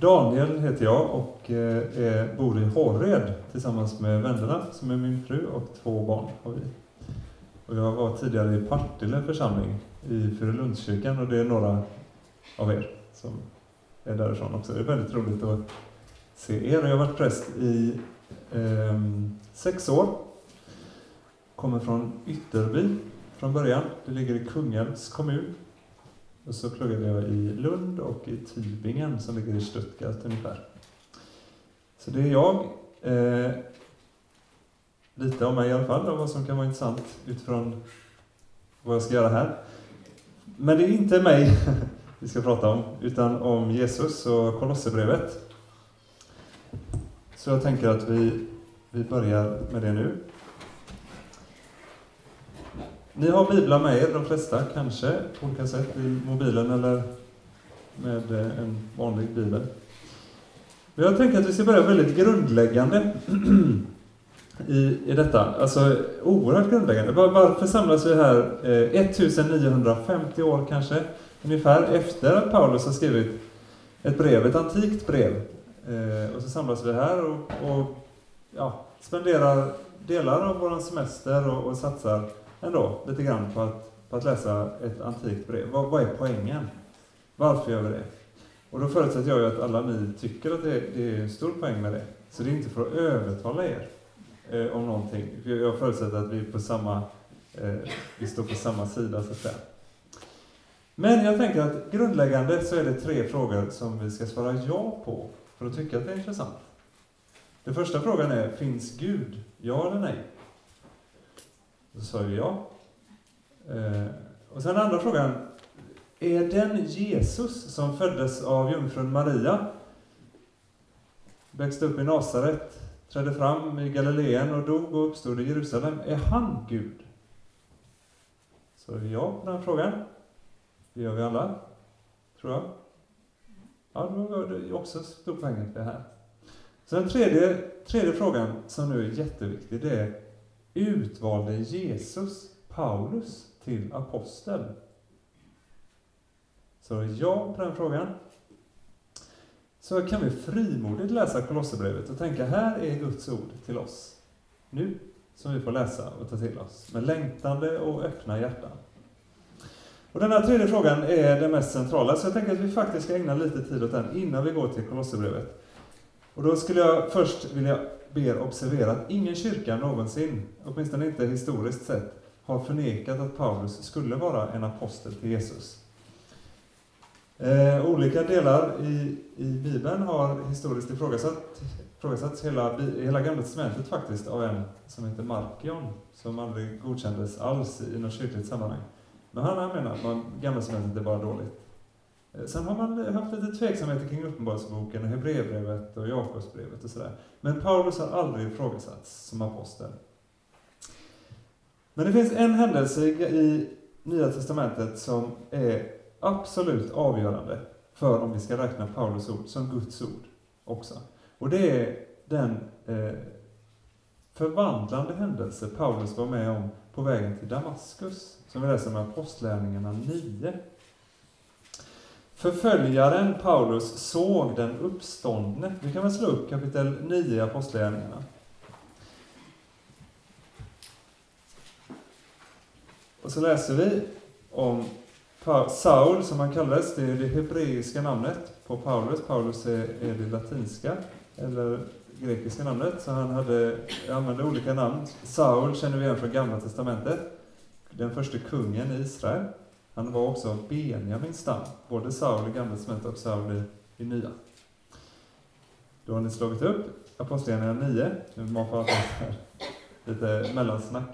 Daniel heter jag och eh, bor i Hårred tillsammans med vännerna som är min fru och två barn har vi. Och jag var tidigare i Partille församling i Furulundskyrkan och det är några av er som är därifrån också. Det är väldigt roligt att se er. Jag har varit präst i eh, sex år. Kommer från Ytterby från början. Det ligger i Kungälvs kommun. Och så pluggade jag i Lund och i Tübingen som ligger i Stuttgart ungefär. Så det är jag. Eh, lite om mig i alla fall, och vad som kan vara intressant utifrån vad jag ska göra här. Men det är inte mig vi ska prata om, utan om Jesus och Kolosserbrevet. Så jag tänker att vi, vi börjar med det nu. Ni har biblar med er, de flesta kanske, på olika sätt, i mobilen eller med eh, en vanlig bibel. Men jag tänker att vi ska börja väldigt grundläggande i, i detta. Alltså oerhört grundläggande. Varför samlas vi här eh, 1950 år kanske, ungefär efter att Paulus har skrivit ett brev, ett antikt brev. Eh, och så samlas vi här och, och ja, spenderar delar av vår semester och, och satsar ändå lite grann på att, på att läsa ett antikt brev. Vad, vad är poängen? Varför gör vi det? Och då förutsätter jag ju att alla ni tycker att det, det är en stor poäng med det. Så det är inte för att övertala er eh, om någonting. Jag förutsätter att vi, på samma, eh, vi står på samma sida, så att säga. Men jag tänker att grundläggande så är det tre frågor som vi ska svara ja på för att tycka att det är intressant. Den första frågan är, finns Gud? Ja eller nej? Så sa vi ja. Eh, och sen andra frågan, är den Jesus som föddes av jungfrun Maria, växte upp i Nasaret, trädde fram i Galileen och dog och uppstod i Jerusalem, är han Gud? Så ja på den frågan. Det gör vi alla, tror jag. Ja, då var det också stor poäng det här. Så den tredje, tredje frågan som nu är jätteviktig, det är utvalde Jesus Paulus till apostel? Så ja på den frågan. Så kan vi frimodigt läsa Kolosserbrevet och tänka, här är Guds ord till oss. Nu, som vi får läsa och ta till oss, med längtande och öppna hjärtan. Och den här tredje frågan är den mest centrala, så jag tänker att vi faktiskt ska ägna lite tid åt den innan vi går till Kolosserbrevet. Och då skulle jag först vilja ber observera att ingen kyrka någonsin, åtminstone inte historiskt sett, har förnekat att Paulus skulle vara en apostel till Jesus. Eh, olika delar i, i Bibeln har historiskt ifrågasatt, ifrågasatts, hela, hela Gamla Testamentet faktiskt, av en som heter Markion, som aldrig godkändes alls i något kyrkligt sammanhang. Men han, han menar att Gamla Testamentet är bara dåligt. Eh, sen har man eh, haft lite tveksamheter kring Uppenbarelseboken, och Hebreerbrevet och Jakobsbrevet och sådär. Men Paulus har aldrig ifrågasatts som apostel. Men det finns en händelse i Nya Testamentet som är absolut avgörande för om vi ska räkna Paulus ord som Guds ord också. Och det är den eh, förvandlande händelse Paulus var med om på vägen till Damaskus, som vi läser om i Apostlärningarna 9. Förföljaren Paulus såg den uppståndne. Vi kan väl slå upp kapitel 9 i Apostlagärningarna. Och så läser vi om Saul, som han kallades, det är det hebreiska namnet på Paulus. Paulus är, är det latinska, eller grekiska namnet, så han hade, använde olika namn. Saul känner vi igen från Gamla Testamentet, den första kungen i Israel. Han var också Benjamins stam, både Saul i Gamla Testamentet och Saul i, i Nya. Då har ni slagit upp Apostlagärningarna 9. Nu man får lite mellansnack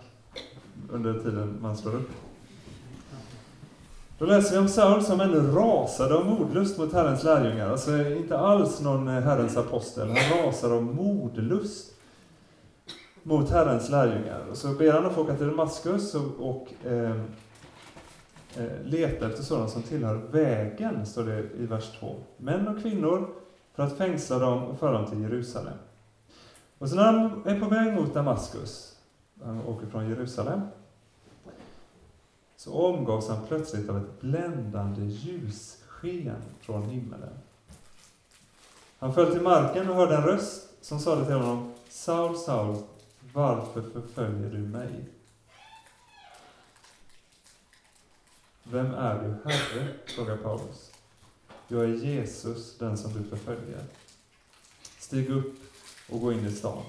under tiden man slår upp. Då läser vi om Saul som ännu rasade av modlust mot Herrens lärjungar. Alltså inte alls någon Herrens apostel. Han rasar av modlust mot Herrens lärjungar. Och så ber han att få åka till Damaskus och, och Eh, Eh, leta efter sådana som tillhör vägen, står det i vers 2. Män och kvinnor, för att fängsla dem och föra dem till Jerusalem. Och så när han är på väg mot Damaskus, han åker från Jerusalem, så omgavs han plötsligt av ett bländande ljussken från himmelen. Han föll till marken och hörde en röst som sade till honom Saul, Saul, varför förföljer du mig? Vem är du, Herre? frågar Paulus. Jag är Jesus, den som du förföljer. Stig upp och gå in i stan.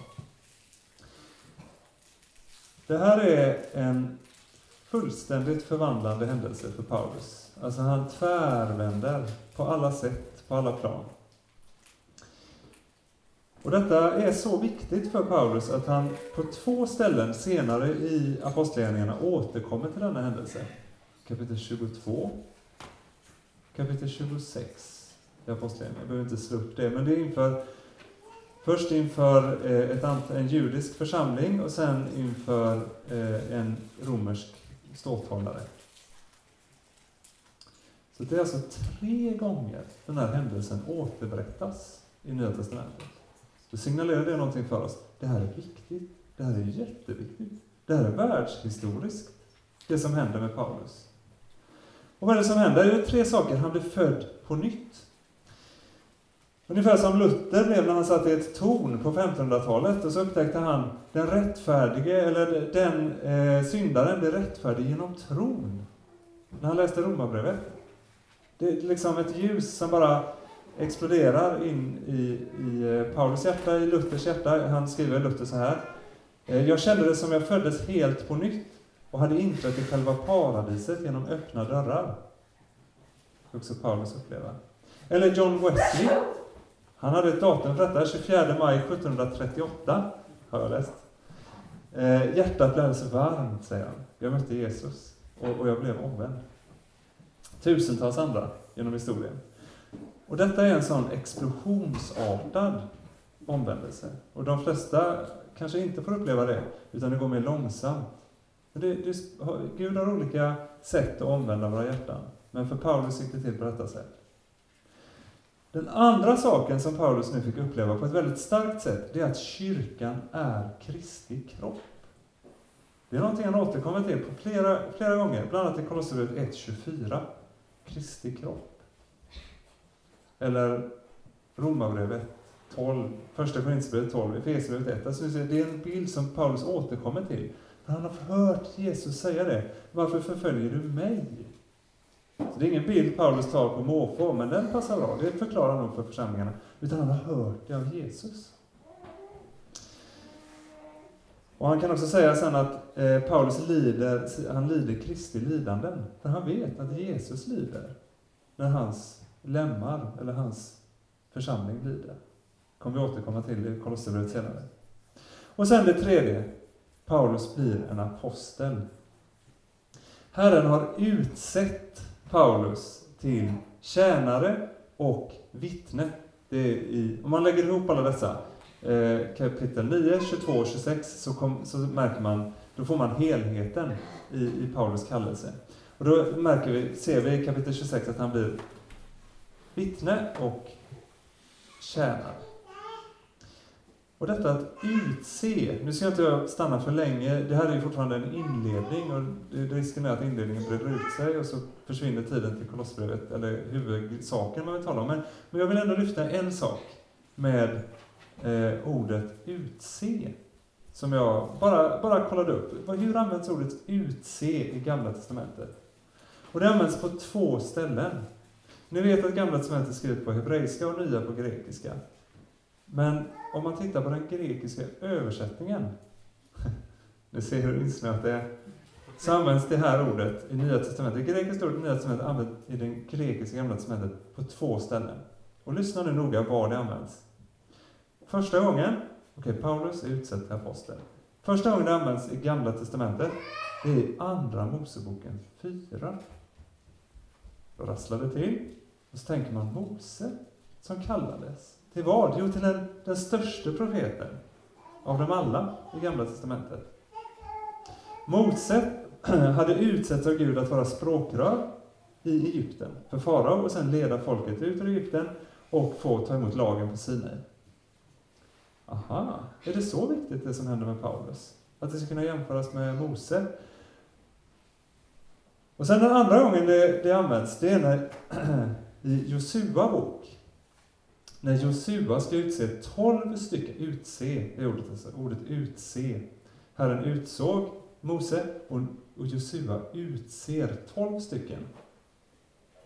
Det här är en fullständigt förvandlande händelse för Paulus. Alltså han tvärvänder på alla sätt, på alla plan. Och detta är så viktigt för Paulus att han på två ställen senare i Apostlagärningarna återkommer till denna händelse. Kapitel 22, kapitel 26 i Apostlagärningarna. Jag behöver inte slå upp det, men det är inför Först inför eh, ett ett, en judisk församling och sen inför eh, en romersk ståthållare. Så det är alltså tre gånger den här händelsen återberättas i Nya Testamentet. Då signalerar det någonting för oss. Det här är viktigt. Det här är jätteviktigt. Det här är världshistoriskt, det som händer med Paulus. Och vad är det som händer? Det är tre saker. Han blir född på nytt. Ungefär som Luther blev när han satt i ett torn på 1500-talet och så upptäckte han den rättfärdige, eller den eh, syndaren blir rättfärdig genom tron. När han läste Romarbrevet. Det är liksom ett ljus som bara exploderar in i, i eh, Paulus hjärta, i Luthers hjärta. Han skriver Luther så här. Eh, jag kände det som jag föddes helt på nytt och hade inträtt i själva paradiset genom öppna dörrar. Det också Paulus uppleva. Eller John Wesley han hade ett datum för detta, 24 maj 1738, har jag läst. Eh, hjärtat blev så varmt, säger han. Jag mötte Jesus och, och jag blev omvänd. Tusentals andra genom historien. Och detta är en sån explosionsartad omvändelse. Och de flesta kanske inte får uppleva det, utan det går mer långsamt. Det, det, Gud har olika sätt att omvända våra hjärtan. Men för Paulus gick det till på detta sätt. Den andra saken som Paulus nu fick uppleva på ett väldigt starkt sätt, det är att kyrkan är Kristi kropp. Det är någonting han återkommer till på flera, flera gånger, bland annat i Kolosserbrevet 1.24. Kristi kropp. Eller Romarbrevet 12, Första Korinthierbrevet 12, Efesierbrevet 1. Alltså det är en bild som Paulus återkommer till. Men han har hört Jesus säga det. Varför förföljer du mig? Så det är ingen bild Paulus tar på måfå, men den passar bra. Det förklarar nog för församlingarna. Utan han har hört det av Jesus. Och han kan också säga sen att eh, Paulus lider, han lider Kristi lidanden. För han vet att Jesus lider när hans lemmar, eller hans församling lider. kommer vi återkomma till i Kolosserbrevet senare. Och sen det tredje. Paulus blir en apostel. Herren har utsett Paulus till tjänare och vittne. Det är i, om man lägger ihop alla dessa, eh, kapitel 9, 22 och 26, så, kom, så märker man, då får man helheten i, i Paulus kallelse. Och då märker vi, ser vi i kapitel 26 att han blir vittne och tjänare. Och detta att utse, nu ska jag inte stanna för länge, det här är ju fortfarande en inledning och risken är att inledningen breder ut sig och så försvinner tiden till Kolosserbrevet, eller huvudsaken man vill tala om. Men, men jag vill ändå lyfta en sak med eh, ordet utse, som jag bara, bara kollade upp. Hur används ordet utse i Gamla Testamentet? Och det används på två ställen. Ni vet att Gamla Testamentet är skrivet på hebreiska och Nya på grekiska. Men om man tittar på den grekiska översättningen, ni ser hur insnöat det är, så används det här ordet i Nya Testamentet. Det grekiska ordet i Nya Testamentet används i det grekiska Gamla Testamentet på två ställen. Och lyssna nu noga var det används. Första gången, okej, okay, Paulus är utsedd till apostel. Första gången det används i Gamla Testamentet, det är i Andra Moseboken 4. Då rasslar det till, och så tänker man Mose, som kallades till vad? Jo, till den, den största profeten av dem alla i Gamla Testamentet. Mose hade utsetts av Gud att vara språkrör i Egypten för farao och sen leda folket ut ur Egypten och få ta emot lagen på Sinai. Aha, är det så viktigt det som händer med Paulus? Att det ska kunna jämföras med Mose? Och sen den andra gången det, det används, det är när, i Josua bok när Josua ska utse tolv stycken, utse är ordet, alltså, ordet utse. Herren utsåg Mose och, och Josua utser tolv stycken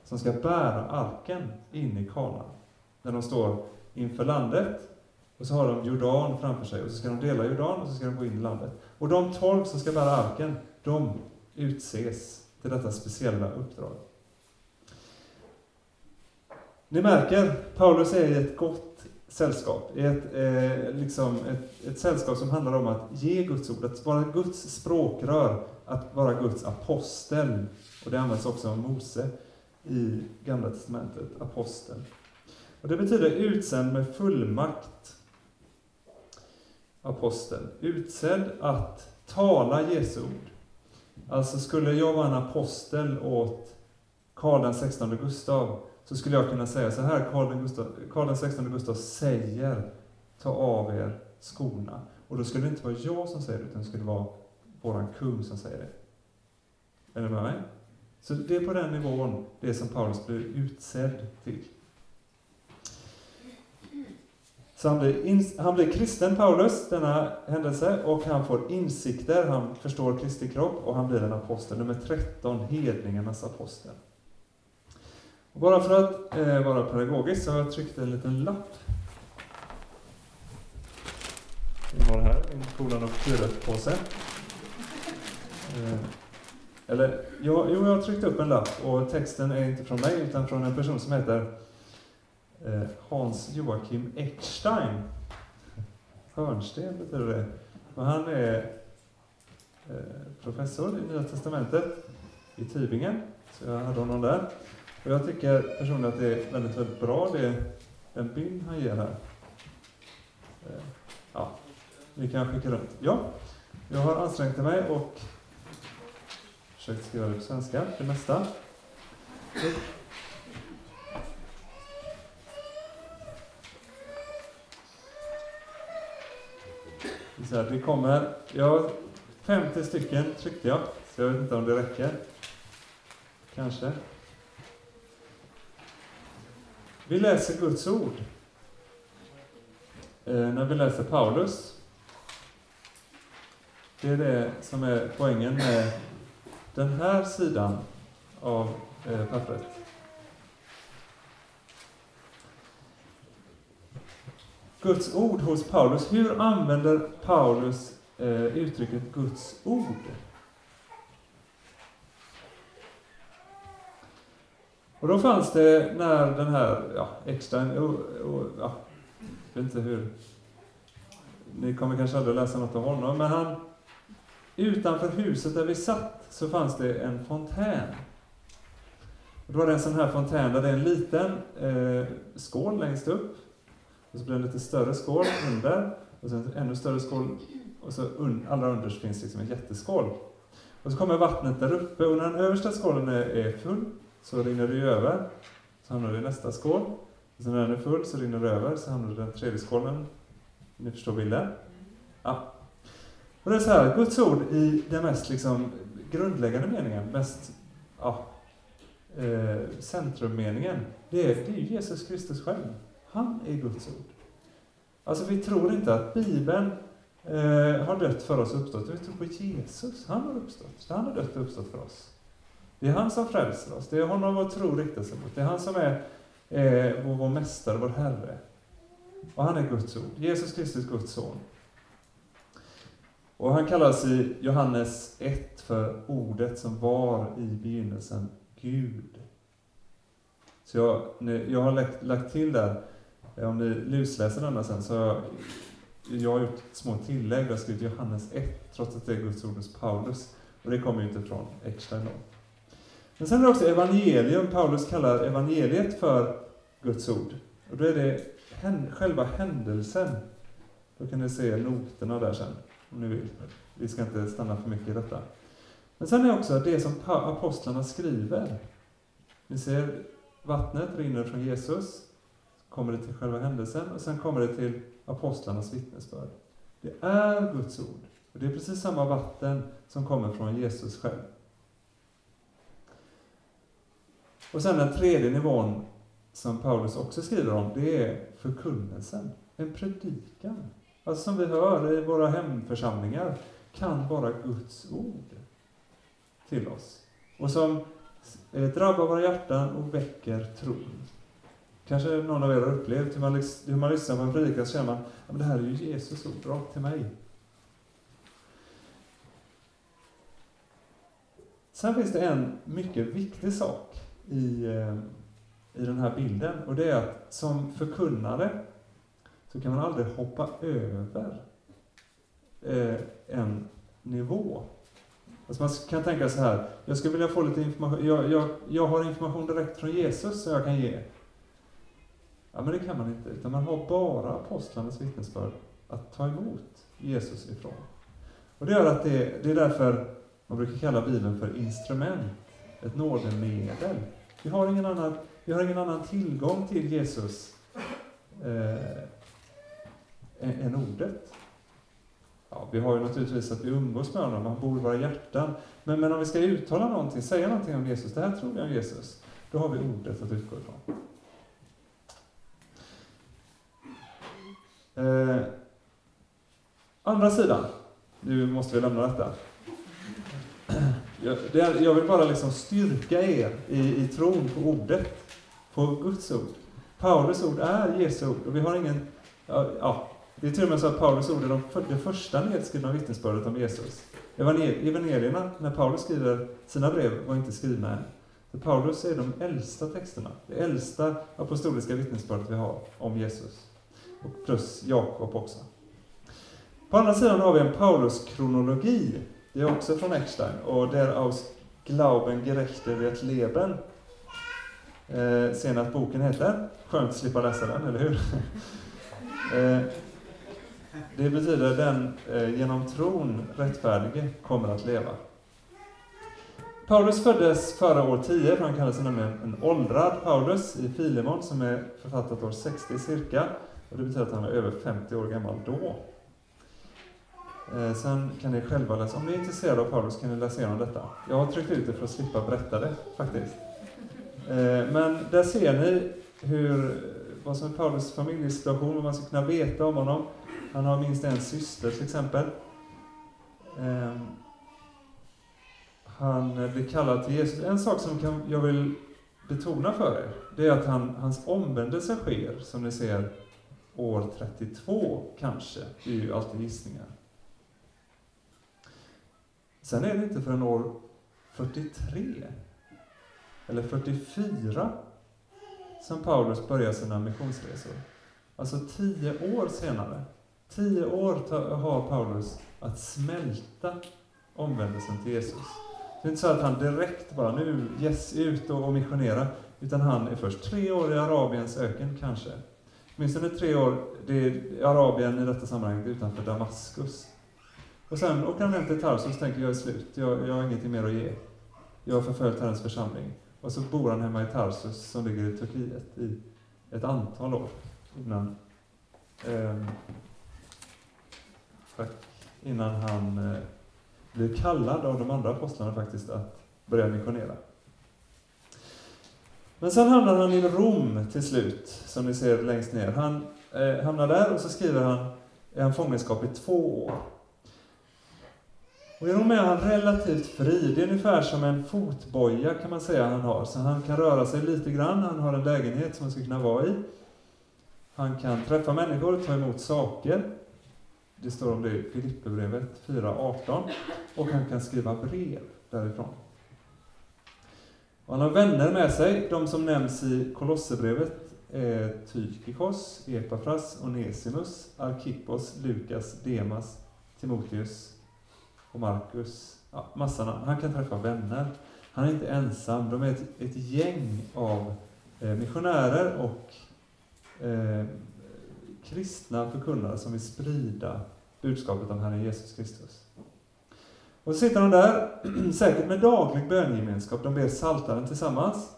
som ska bära arken in i Kana. När de står inför landet och så har de Jordan framför sig och så ska de dela Jordan och så ska de gå in i landet. Och de tolv som ska bära arken, de utses till detta speciella uppdrag. Ni märker, Paulus är i ett gott sällskap. I ett, eh, liksom ett, ett sällskap som handlar om att ge Guds ord, att vara Guds språkrör, att vara Guds apostel. Och det används också om Mose i Gamla Testamentet, apostel. Och det betyder utsänd med fullmakt. Apostel. Utsedd att tala Jesu ord. Alltså skulle jag vara en apostel åt Karl den 16 Gustav, så skulle jag kunna säga så här, Karl den, Gustav, Karl den 16 Gustav säger, ta av er skorna. Och då skulle det inte vara jag som säger det, utan det skulle vara våran kung som säger det. Är ni med mig? Så det är på den nivån, det som Paulus blir utsedd till. Så han blir, han blir kristen, Paulus, denna händelse, och han får insikter, han förstår Kristi kropp, och han blir en apostel, nummer 13, hedningarnas apostel. Och bara för att eh, vara pedagogisk så har jag tryckt en liten lapp. Vi har här en kolon och påse. Eh, eller, jo, jo, jag har tryckt upp en lapp och texten är inte från mig utan från en person som heter eh, Hans Joakim Eckstein. Hörnsten betyder det. Och han är eh, professor i Nya Testamentet i Tübingen, så jag hade honom där. Och jag tycker personligen att det är väldigt, väldigt bra, det, den bild han ger här. Eh, ja, vi kan skicka runt. Ja, jag har ansträngt mig och försökt skriva det på svenska, det mesta. Så här, det kommer, ja, 50 stycken tryckte jag, så jag vet inte om det räcker. Kanske. Vi läser Guds ord. Eh, när vi läser Paulus. Det är det som är poängen med den här sidan av eh, pappret. Guds ord hos Paulus. Hur använder Paulus eh, uttrycket Guds ord? Och då fanns det när den här, ja, extra, och, och, ja, jag vet inte hur, ni kommer kanske aldrig läsa något om honom, men han, utanför huset där vi satt så fanns det en fontän. Och då var det en sån här fontän där det är en liten eh, skål längst upp, och så blir det en lite större skål under, och sen en ännu större skål, och så un, allra underst finns liksom en jätteskål. Och så kommer vattnet där uppe, och när den översta skålen är, är full, så rinner det över, så hamnar det i nästa skål. Och sen när den är full så rinner det över, så hamnar det i den tredje skålen. Ni förstår bilden? Ja. Och det är så här, Guds ord i den mest liksom grundläggande meningen, mest ja, eh, centrummeningen, det är, det är Jesus Kristus själv. Han är Guds ord. Alltså vi tror inte att Bibeln eh, har dött för oss och uppstått, vi tror på Jesus. Han har uppstått. Han har dött och uppstått för oss. Det är han som frälser oss. Det är honom vår tro riktar sig mot. Det är han som är eh, vår, vår mästare, vår Herre. Och han är Guds ord. Jesus Kristus, Guds son. Och han kallas i Johannes 1 för ordet som var i begynnelsen Gud. Så jag, jag har lagt, lagt till där, eh, om ni lusläser denna sen, så har jag, jag har gjort små tillägg. Jag har skrivit Johannes 1, trots att det är Guds ord hos Paulus. Och det kommer ju inte från Eckstein då. Men sen är det också evangelium. Paulus kallar evangeliet för Guds ord. Och då är det själva händelsen. Då kan ni se noterna där sen, om ni vill. Vi ska inte stanna för mycket i detta. Men sen är också det som apostlarna skriver. Ni ser, vattnet rinner från Jesus, kommer det till själva händelsen och sen kommer det till apostlarnas vittnesbörd. Det är Guds ord. Och det är precis samma vatten som kommer från Jesus själv. Och sen den tredje nivån som Paulus också skriver om, det är förkunnelsen, en predikan. Alltså som vi hör i våra hemförsamlingar, kan vara Guds ord till oss. Och som eh, drabbar våra hjärtan och väcker tron. Kanske någon av er har upplevt hur man, hur man lyssnar på en predikan så känner man men det här är ju Jesus ord, rakt till mig. Sen finns det en mycket viktig sak i, eh, i den här bilden och det är att som förkunnare så kan man aldrig hoppa över eh, en nivå. Alltså man kan tänka så här, jag skulle vilja få lite information, jag, jag, jag har information direkt från Jesus som jag kan ge. Ja, men det kan man inte, utan man har bara apostlarnas vittnesbörd att ta emot Jesus ifrån. Och det gör att det, det är därför man brukar kalla Bibeln för instrument, ett nådemedel. Vi har ingen annan, vi har ingen annan tillgång till Jesus eh, än ordet. Ja, vi har ju naturligtvis att vi umgås med honom, han bor i våra hjärtan. Men, men om vi ska uttala någonting, säga någonting om Jesus, det här tror vi om Jesus, då har vi ordet att utgå ifrån. Eh, andra sidan, nu måste vi lämna detta. Jag, jag vill bara liksom styrka er i, i tron på ordet, på Guds ord. Paulus ord är Jesu ord och vi har ingen, ja, ja det är till och med så att Paulus ord är de, det första nedskrivna vittnesbördet om Jesus. Evangelierna, när Paulus skriver sina brev, var inte skrivna än. För Paulus är de äldsta texterna, det äldsta apostoliska vittnesbördet vi har om Jesus. Och plus Jakob också. På andra sidan har vi en Paulus-kronologi. Det är också från Eckstein. Och der aus Glauben gerechte wird leben. Eh, ser ni att boken heter? Skönt att slippa läsa den, eller hur? eh, det betyder den eh, genom tron rättfärdige kommer att leva. Paulus föddes före år 10, för han sig nämligen en åldrad Paulus i Filemon som är författat år 60 cirka. Och det betyder att han var över 50 år gammal då. Eh, sen kan ni själva läsa, om ni är intresserade av Paulus kan ni läsa igenom detta. Jag har tryckt ut det för att slippa berätta det, faktiskt. Eh, men där ser ni hur, vad som är Paulus familjesituation, vad man ska kunna veta om honom. Han har minst en syster till exempel. Ehm, han blir kallad till Jesus. En sak som kan, jag vill betona för er, det är att han, hans omvändelse sker, som ni ser, år 32 kanske. Det är ju alltid gissningar. Sen är det inte förrän år 43 eller 44 som Paulus börjar sina missionsresor. Alltså tio år senare. Tio år har Paulus att smälta omvändelsen till Jesus. Det är inte så att han direkt bara nu, yes, ut och, missionera, utan han är först tre år i Arabiens öken kanske. Åtminstone tre år, det är Arabien i detta sammanhang utanför Damaskus. Och sen åker han hem till Tarsus och tänker jag är slut, jag, jag har ingenting mer att ge. Jag har förföljt Herrens församling. Och så bor han hemma i Tarsus som ligger i Turkiet i ett antal år innan, eh, innan han eh, blir kallad av de andra apostlarna faktiskt att börja missionera. Men sen hamnar han i Rom till slut, som ni ser längst ner. Han eh, hamnar där och så skriver han, är han fångenskap i två år. Och i Rom är han relativt fri. Det är ungefär som en fotboja kan man säga han har. Så han kan röra sig lite grann, han har en lägenhet som han ska kunna vara i. Han kan träffa människor, ta emot saker. Det står om det i Filipperbrevet 4.18. Och han kan skriva brev därifrån. Och han har vänner med sig. De som nämns i Kolosserbrevet är Tykikos, Epafras, Onesimus, Arkippos, Lukas, Demas, Timoteus och Markus. Ja, massa namn. Han kan träffa vänner. Han är inte ensam. De är ett, ett gäng av eh, missionärer och eh, kristna förkunnare som vill sprida budskapet om Herren Jesus Kristus. Och så sitter de där, säkert med daglig böngemenskap. De ber saltaren tillsammans.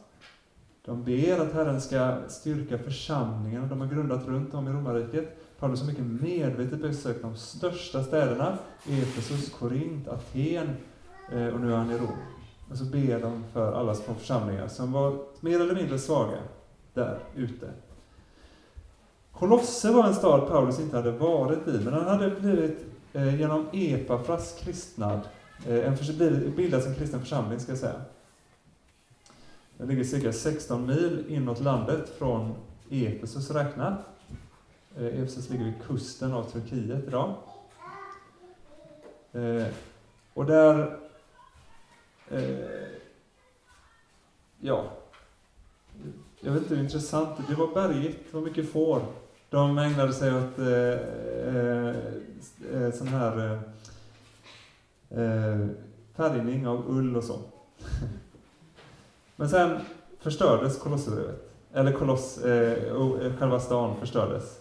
De ber att Herren ska styrka församlingen de har grundat runt om i romarriket. Paulus har mycket medvetet besökt de största städerna, Efesus, Korint, Aten eh, och nu är han i Rom. Och så ber de för alla små församlingar som var mer eller mindre svaga där ute. Kolosse var en stad Paulus inte hade varit i, men han hade blivit eh, genom Epafras kristnad, eh, en, bildats en kristen församling ska jag säga. Den ligger cirka 16 mil inåt landet från Efesus räknat. Eh, Efesos ligger vid kusten av Turkiet idag. Eh, och där... Eh, ja. Jag vet inte hur intressant det var bergigt, det var mycket får. De ägnade sig åt eh, eh, eh sån här eh, eh, färgning av ull och så. Men sen förstördes Kolosserbrevet. Eller Koloss, eh, själva stan förstördes.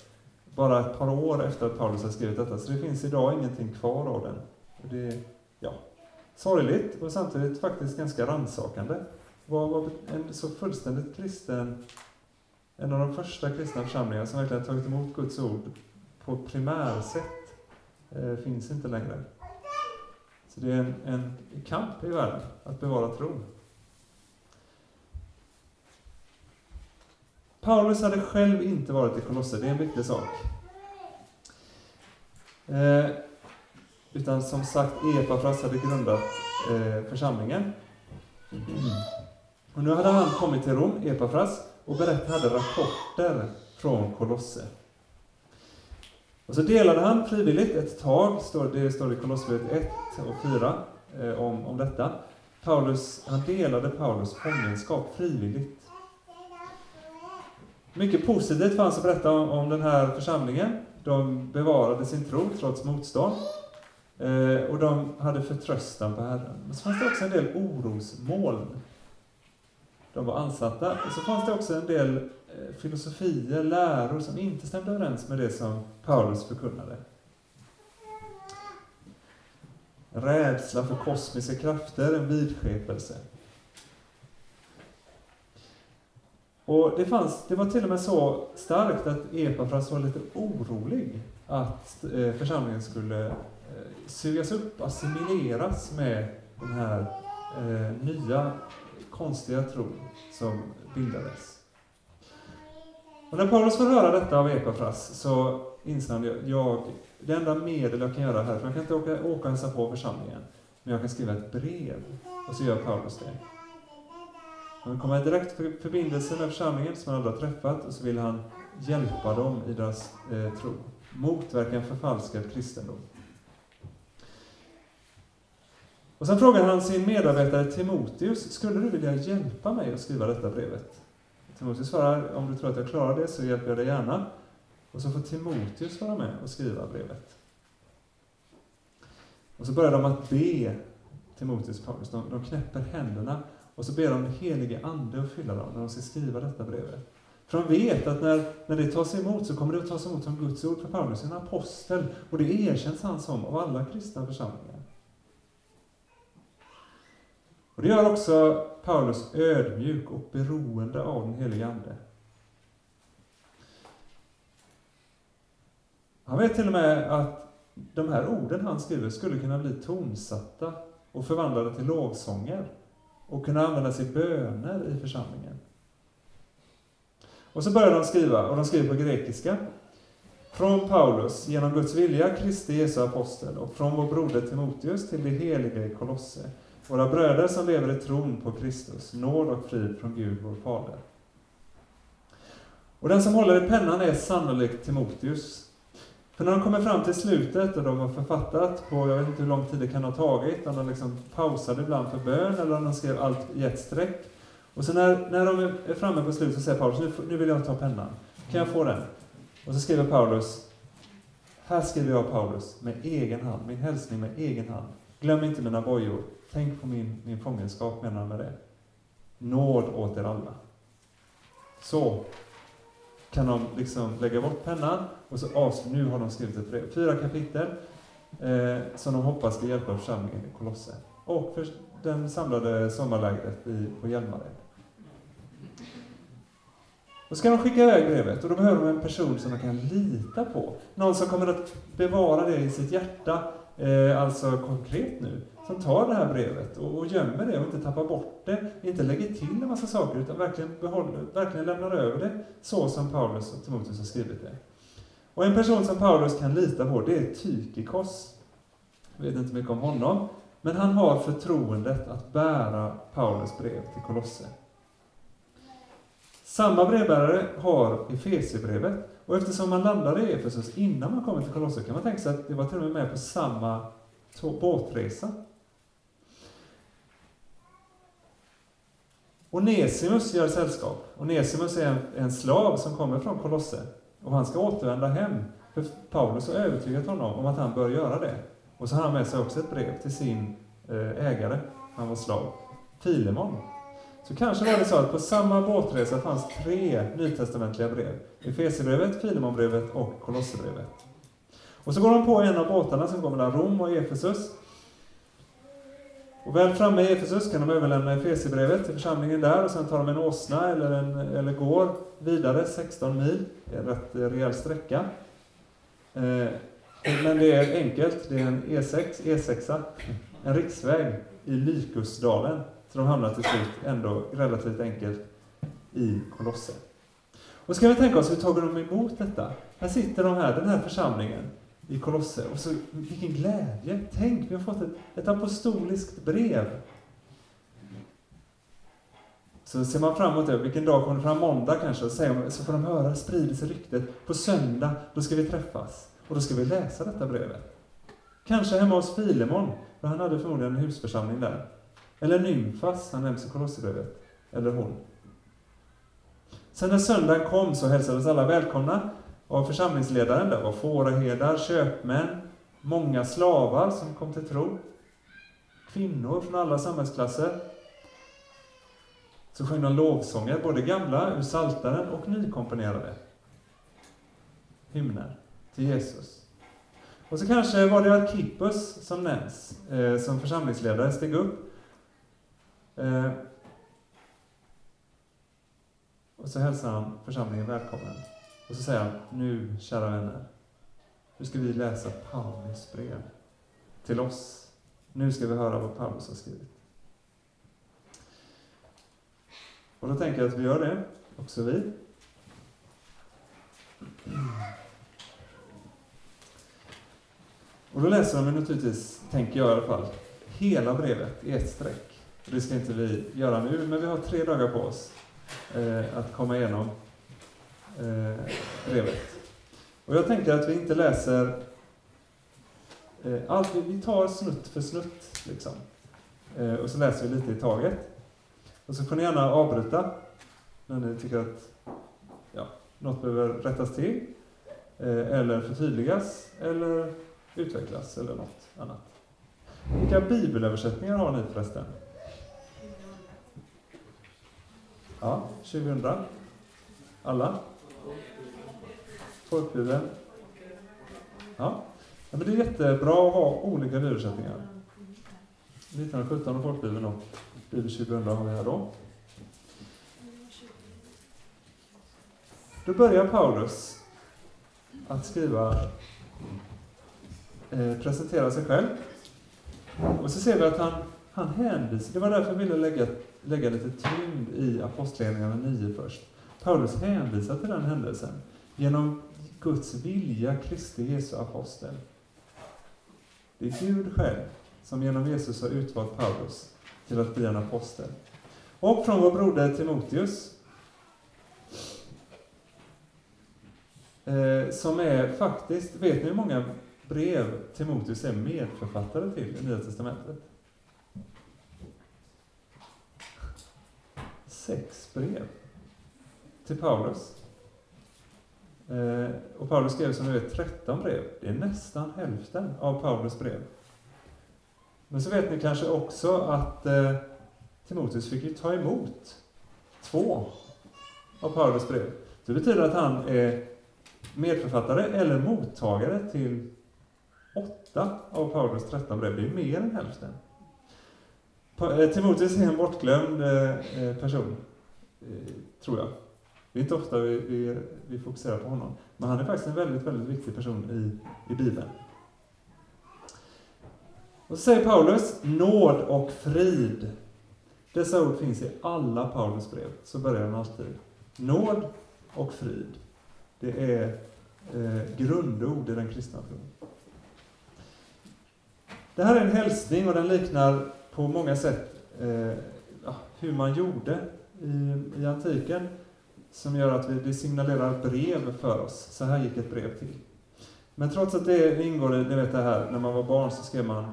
Bara ett par år efter att Paulus har skrivit detta, så det finns idag ingenting kvar av den. Det är, ja, sorgligt och samtidigt faktiskt ganska rannsakande. Vad var en så fullständigt kristen, en av de första kristna församlingarna som verkligen tagit emot Guds ord på primärsätt, eh, finns inte längre. Så det är en, en kamp i världen att bevara tron. Paulus hade själv inte varit i Kolosser, det är en viktig sak. Eh, utan som sagt, Epafras hade grundat eh, församlingen. Och nu hade han kommit till Rom, Epafras, och berättade, rapporter från Kolosse. Och så delade han frivilligt ett tag, det står i Kolosserbrevet 1 och 4 eh, om, om detta. Paulus, han delade Paulus fångenskap frivilligt. Mycket positivt fanns att berätta om, om den här församlingen. De bevarade sin tro trots motstånd. Eh, och de hade förtröstan på Herren. Men så fanns det också en del orosmoln. De var ansatta. Och så fanns det också en del eh, filosofier, läror som inte stämde överens med det som Paulus förkunnade. Rädsla för kosmiska krafter, en vidskepelse. Och det, fanns, det var till och med så starkt att Epafras var lite orolig att eh, församlingen skulle eh, sugas upp, assimileras med den här eh, nya konstiga tron som bildades. Och när Paulus får höra detta av Epafras så inser han att jag, det enda medel jag kan göra här, för jag kan inte åka, åka och hälsa på församlingen, men jag kan skriva ett brev. Och så gör Paulus det. Han vill komma i direkt förbindelse med församlingen som han aldrig har träffat och så vill han hjälpa dem i deras eh, tro. Motverka en förfalskad kristendom. Och sen frågar han sin medarbetare Timoteus, skulle du vilja hjälpa mig att skriva detta brevet? Timoteus svarar, om du tror att jag klarar det så hjälper jag dig gärna. Och så får Timoteus vara med och skriva brevet. Och så börjar de att be Timoteus Paulus. De, de knäpper händerna och så ber de den helige Ande att fylla dem när de ska skriva detta brevet. För de vet att när, när det tas emot så kommer det att tas emot som Guds ord för Paulus, en apostel. Och det erkänns han som av alla kristna församlingar. Och det gör också Paulus ödmjuk och beroende av den helige Ande. Han vet till och med att de här orden han skriver skulle kunna bli tonsatta och förvandlade till lovsånger och kunna användas i böner i församlingen. Och så börjar de skriva, och de skriver på grekiska. Från Paulus, genom Guds vilja, Kristi Jesu apostel, och från vår broder Timoteus till de heliga i Kolosse, våra bröder som lever i tron på Kristus, nåd och frid från Gud, vår Fader. Och den som håller i pennan är sannolikt Timoteus, för när de kommer fram till slutet och de har författat på, jag vet inte hur lång tid det kan ha tagit, om de liksom pausade ibland för bön eller om de skrev allt i ett streck. Och så när, när de är framme på slutet så säger Paulus, nu, nu vill jag ta pennan. Kan jag få den? Och så skriver Paulus, här skriver jag Paulus med egen hand, min hälsning med egen hand. Glöm inte mina bojor. Tänk på min, min fångenskap, menar han med det. Nåd åt er alla. Så kan de liksom lägga bort pennan och så avslut, Nu har de skrivit ett brev. Fyra kapitel eh, som de hoppas ska hjälpa församlingen i Kolosse. Och för den samlade sommarlägret i, på Hjälmared. Då ska de skicka iväg brevet och då behöver de en person som de kan lita på. Någon som kommer att bevara det i sitt hjärta, eh, alltså konkret nu som tar det här brevet och, och gömmer det och inte tappar bort det, inte lägger till en massa saker, utan verkligen, behåller, verkligen lämnar över det så som Paulus och Timoteus har skrivit det. Och en person som Paulus kan lita på, det är Tykikos. Jag vet inte mycket om honom, men han har förtroendet att bära Paulus brev till Kolosse. Samma brevbärare har Efesierbrevet, och eftersom man landade i Efesus innan man kommer till Kolosse kan man tänka sig att det var till och med med på samma båtresa. Onesimus gör sällskap. Onesimus är en, en slav som kommer från Kolosse och han ska återvända hem. För Paulus har övertygat honom om att han bör göra det. Och så har han med sig också ett brev till sin eh, ägare, han var slav, Filemon. Så kanske var det så att på samma båtresa fanns tre nytestamentliga brev. Efesierbrevet, Filemonbrevet och Kolosserbrevet. Och så går de på en av båtarna som går mellan Rom och Efesus. Och väl framme i Efesus kan de överlämna Efesierbrevet till församlingen där och sen tar de en åsna eller, en, eller går vidare 16 mil, det är en rätt rejäl sträcka. Eh, men det är enkelt, det är en E6, E6, en riksväg i Lykusdalen. Så de hamnar till slut ändå relativt enkelt i Kolosse. Och ska vi tänka oss, hur tog de emot detta? Här sitter de här, den här församlingen i Kolosse. Och så, vilken glädje! Tänk, vi har fått ett, ett apostoliskt brev. Så ser man framåt det, vilken dag kommer det fram? Måndag kanske, så får de höra, sprider sig ryktet. På söndag, då ska vi träffas. Och då ska vi läsa detta brevet. Kanske hemma hos Filemon, för han hade förmodligen en husförsamling där. Eller Nymfas, han nämns i Kolosserbrevet. Eller hon. Sen när söndagen kom så hälsades alla välkomna av församlingsledaren. där var fåraherdar, köpmän, många slavar som kom till tro. Kvinnor från alla samhällsklasser. Så sjöng de lovsånger, både gamla ur Saltaren och nykomponerade hymner till Jesus. Och så kanske var det Arkippus som nämns, eh, som församlingsledare steg upp. Eh, och så hälsar han församlingen välkommen. Och så säger han, nu kära vänner, nu ska vi läsa Paulus brev till oss. Nu ska vi höra vad Paulus har skrivit. Och då tänker jag att vi gör det, också vi. Och då läser de naturligtvis, tänker jag i alla fall, hela brevet i ett streck. Det ska inte vi göra nu, men vi har tre dagar på oss eh, att komma igenom eh, brevet. Och jag tänker att vi inte läser eh, allt, vi tar snutt för snutt, liksom. Eh, och så läser vi lite i taget. Och så får ni gärna avbryta när ni tycker att ja, något behöver rättas till, eh, eller förtydligas, eller utvecklas, eller något annat. Vilka bibelöversättningar har ni förresten? Ja, 2000. Alla? Folkbibeln? Ja. ja. men det är jättebra att ha olika översättningar. 1917 och Folkbibeln och Bibel 2000 har vi här då. Då börjar Paulus att skriva, eh, presentera sig själv. Och så ser vi att han, han hänvisar, det var därför jag ville lägga, lägga lite tyngd i Apostlagärningarna 9 först. Paulus hänvisar till den händelsen genom Guds vilja, Kristi Jesu apostel. Det är Gud själv som genom Jesus har utvalt Paulus till att bli en apostel. Och från vår broder Timoteus, eh, som är faktiskt, vet ni hur många brev Timoteus är medförfattare till i Nya Testamentet? Sex brev till Paulus. Eh, och Paulus skrev som ni vet 13 brev. Det är nästan hälften av Paulus brev. Men så vet ni kanske också att eh, Timoteus fick ju ta emot två av Paulus brev. Det betyder att han är medförfattare eller mottagare till åtta av Paulus 13 brev. Det är mer än hälften. Eh, Timoteus är en bortglömd eh, eh, person, tror jag. Det är inte ofta vi, vi, vi fokuserar på honom. Men han är faktiskt en väldigt, väldigt viktig person i, i Bibeln. Och så säger Paulus, nåd och frid. Dessa ord finns i alla Paulus brev. Så börjar han alltid. Nåd och frid. Det är eh, grundord i den kristna tron. Det här är en hälsning och den liknar på många sätt eh, hur man gjorde i, i antiken som gör att vi, det signalerar brev för oss. Så här gick ett brev till. Men trots att det ingår i, ni vet det här, när man var barn så skrev man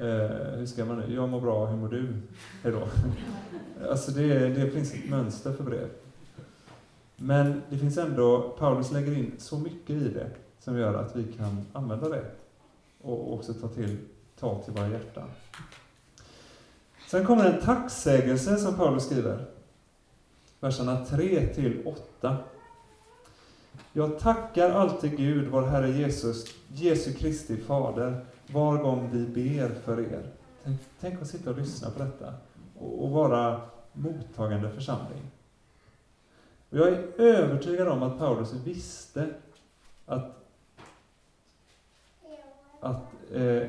Eh, hur ska man nu? Jag mår bra, hur mår du? Hejdå. alltså det, det finns ett mönster för brev. Men det finns ändå, Paulus lägger in så mycket i det som gör att vi kan använda det och också ta till, ta till våra hjärtan. Sen kommer en tacksägelse som Paulus skriver. Verserna 3 till 8. Jag tackar alltid Gud, vår Herre Jesus, Jesu Kristi Fader, var gång vi ber för er. Tänk, tänk att sitta och lyssna på detta och, och vara mottagande församling. Och jag är övertygad om att Paulus visste att, att eh,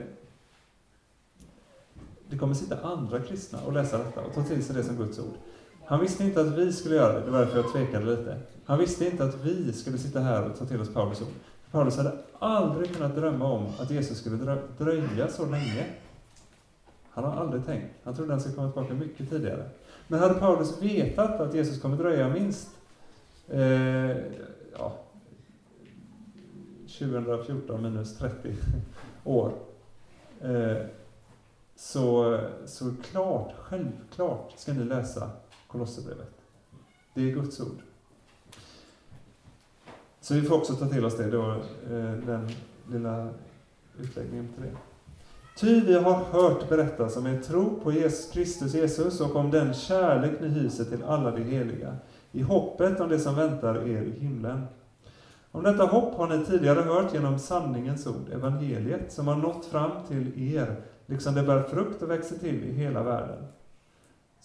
det kommer sitta andra kristna och läsa detta och ta till sig det som Guds ord. Han visste inte att vi skulle göra det, det var därför jag tvekade lite. Han visste inte att vi skulle sitta här och ta till oss Paulus ord. Paulus hade aldrig kunnat drömma om att Jesus skulle dröja så länge. Han har aldrig tänkt. Han trodde han skulle komma tillbaka mycket tidigare. Men hade Paulus vetat att Jesus kommer dröja minst eh, ja, 2014 minus 30 år, eh, så, så klart, självklart ska ni läsa Kolosserbrevet. Det är Guds ord. Så vi får också ta till oss det då, eh, den lilla utläggningen till det. Ty vi har hört berättas om er tro på Jesus, Kristus Jesus och om den kärlek ni hyser till alla de heliga, i hoppet om det som väntar er i himlen. Om detta hopp har ni tidigare hört genom sanningens ord, evangeliet, som har nått fram till er, liksom det bär frukt och växer till i hela världen.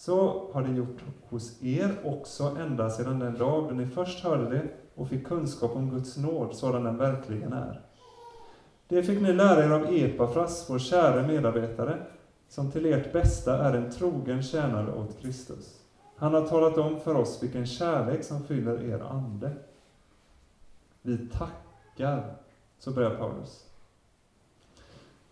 Så har det gjort hos er också ända sedan den dag då ni först hörde det och fick kunskap om Guds nåd sådan den verkligen är. Det fick ni lära er av Epafras, vår käre medarbetare, som till ert bästa är en trogen tjänare åt Kristus. Han har talat om för oss vilken kärlek som fyller er ande. Vi tackar, så börjar Paulus.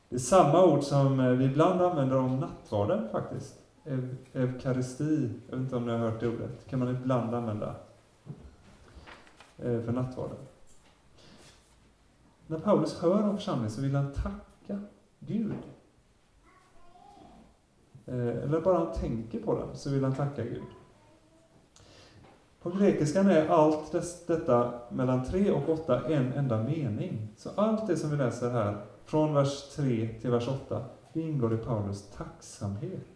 Det är samma ord som vi ibland använder om nattvarden faktiskt. Ev Eukaristi, jag vet inte om ni har hört det ordet, kan man ibland använda. Eh, för nattvarden. När Paulus hör om församlingen så vill han tacka Gud. Eh, eller bara han tänker på den så vill han tacka Gud. På grekiskan är allt detta mellan 3 och 8 en enda mening. Så allt det som vi läser här, från vers 3 till vers 8, det ingår i Paulus tacksamhet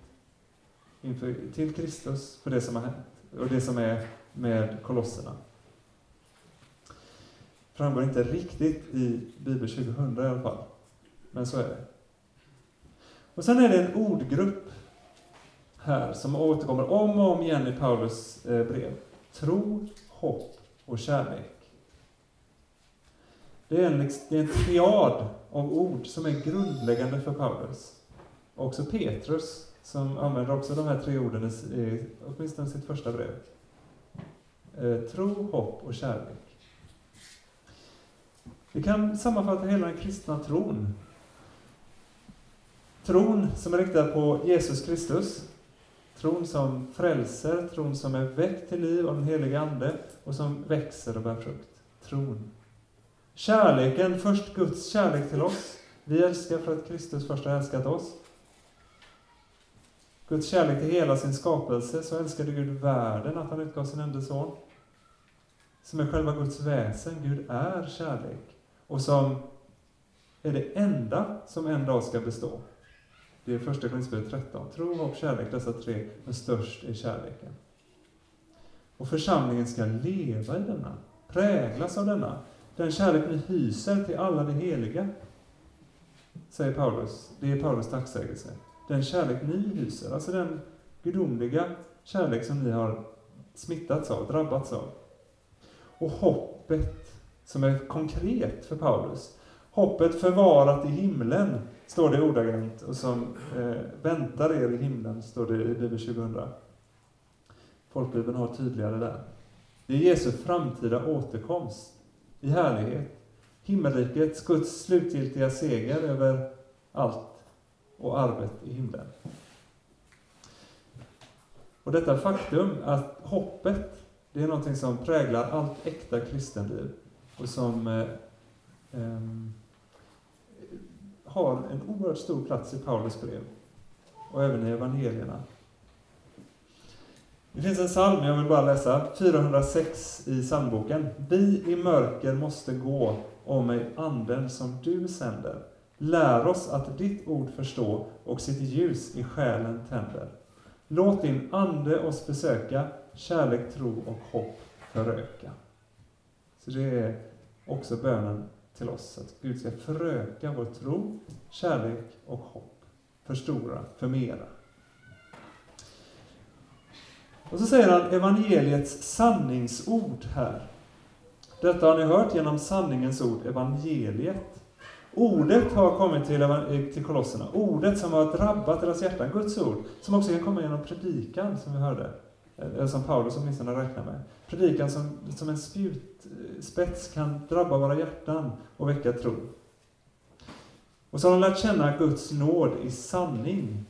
inför, till Kristus för det som har hänt och det som är med kolosserna framgår inte riktigt i Bibel 2000 i alla fall. Men så är det. Och sen är det en ordgrupp här som återkommer om och om igen i Paulus eh, brev. Tro, hopp och kärlek. Det är, en, det är en triad av ord som är grundläggande för Paulus. Också Petrus, som använder också de här tre orden i, åtminstone sitt första brev. Eh, tro, hopp och kärlek. Vi kan sammanfatta hela den kristna tron. Tron som är riktad på Jesus Kristus, tron som frälser, tron som är väckt till liv av den helige Ande och som växer och bär frukt. Tron. Kärleken, först Guds kärlek till oss. Vi älskar för att Kristus först har älskat oss. Guds kärlek till hela sin skapelse, så älskade Gud världen att han utgav sin enda son. Som är själva Guds väsen, Gud är kärlek och som är det enda som en dag ska bestå. Det är första Korinthierbrevet 13. Tro, hopp, kärlek, dessa tre, men störst är kärleken. Och församlingen ska leva i denna, präglas av denna. Den kärlek ni hyser till alla de heliga, säger Paulus. Det är Paulus tacksägelse. Den kärlek ni hyser, alltså den gudomliga kärlek som ni har smittats av, drabbats av. Och hoppet som är konkret för Paulus. Hoppet förvarat i himlen, står det ordagrant, och som eh, väntar er i himlen, står det i Bibel 2000. Folkbibeln har tydligare där. Det är Jesu framtida återkomst i härlighet, himmelrikets, Guds slutgiltiga seger över allt och arvet i himlen. Och detta faktum att hoppet, det är någonting som präglar allt äkta kristenliv och som eh, eh, har en oerhört stor plats i Paulus brev och även i evangelierna. Det finns en psalm, jag vill bara läsa, 406 i psalmboken. Vi i mörker måste gå, om mig anden som du sänder. Lär oss att ditt ord förstå och sitt ljus i själen tänder. Låt din ande oss besöka, kärlek, tro och hopp föröka. Så det är också bönen till oss, att Gud ska föröka vår tro, kärlek och hopp. Förstora, förmera. Och så säger han evangeliets sanningsord här. Detta har ni hört genom sanningens ord, evangeliet. Ordet har kommit till, till kolosserna, ordet som har drabbat deras hjärtan, Guds ord, som också kan komma genom predikan, som vi hörde, eller som Paulus åtminstone räknar med. Predikan som, som en spjutspets kan drabba våra hjärtan och väcka tro. Och så har de lärt känna Guds nåd i sanning.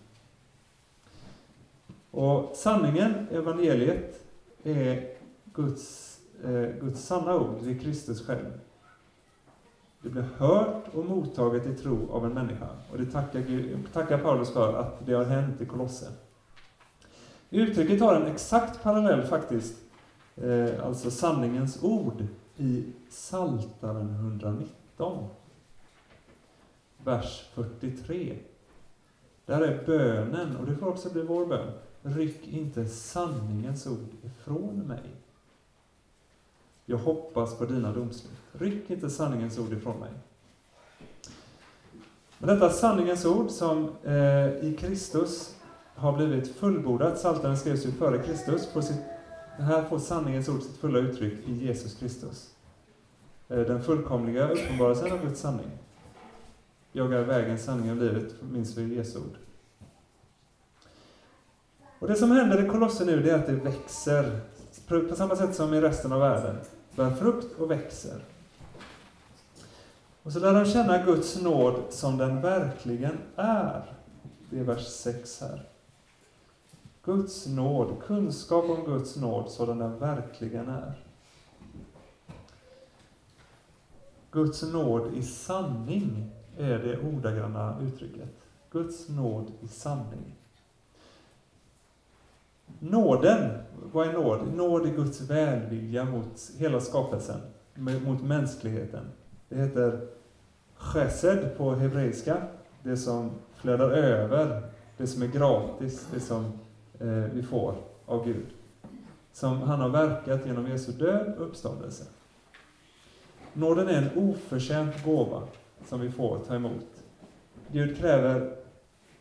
Och sanningen, evangeliet, är Guds, eh, Guds sanna ord, det är Kristus själv. Det blir hört och mottaget i tro av en människa. Och det tackar, Gud, tackar Paulus för att det har hänt i Kolosse. Uttrycket har en exakt parallell faktiskt, eh, alltså sanningens ord, i Saltaren 119 vers 43. Där är bönen, och det får också bli vår bön. Ryck inte sanningens ord ifrån mig. Jag hoppas på dina domslut. Ryck inte sanningens ord ifrån mig. Men detta sanningens ord som eh, i Kristus har blivit fullbordat, Psaltaren skrevs ju före Kristus, på sitt, här får sanningens ord sitt fulla uttryck i Jesus Kristus. Eh, den fullkomliga uppenbarelsen av Guds sanning. Jag är vägen, sanningen och livet, minns vi Jesu ord. Och det som händer i Kolossen nu, det är att det växer. På samma sätt som i resten av världen. Bär frukt och växer. Och så lär de känna Guds nåd som den verkligen är. Det är vers 6 här. Guds nåd, kunskap om Guds nåd sådan den verkligen är. Guds nåd i sanning är det ordagranna uttrycket. Guds nåd i sanning. Nåden, vad är nåd? Nåd är Guds välvilja mot hela skapelsen, mot mänskligheten. Det heter chesed på hebreiska, det som flödar över, det som är gratis, det som eh, vi får av Gud. Som han har verkat genom Jesu död och uppståndelse. Nåden är en oförtjänt gåva som vi får ta emot. Gud kräver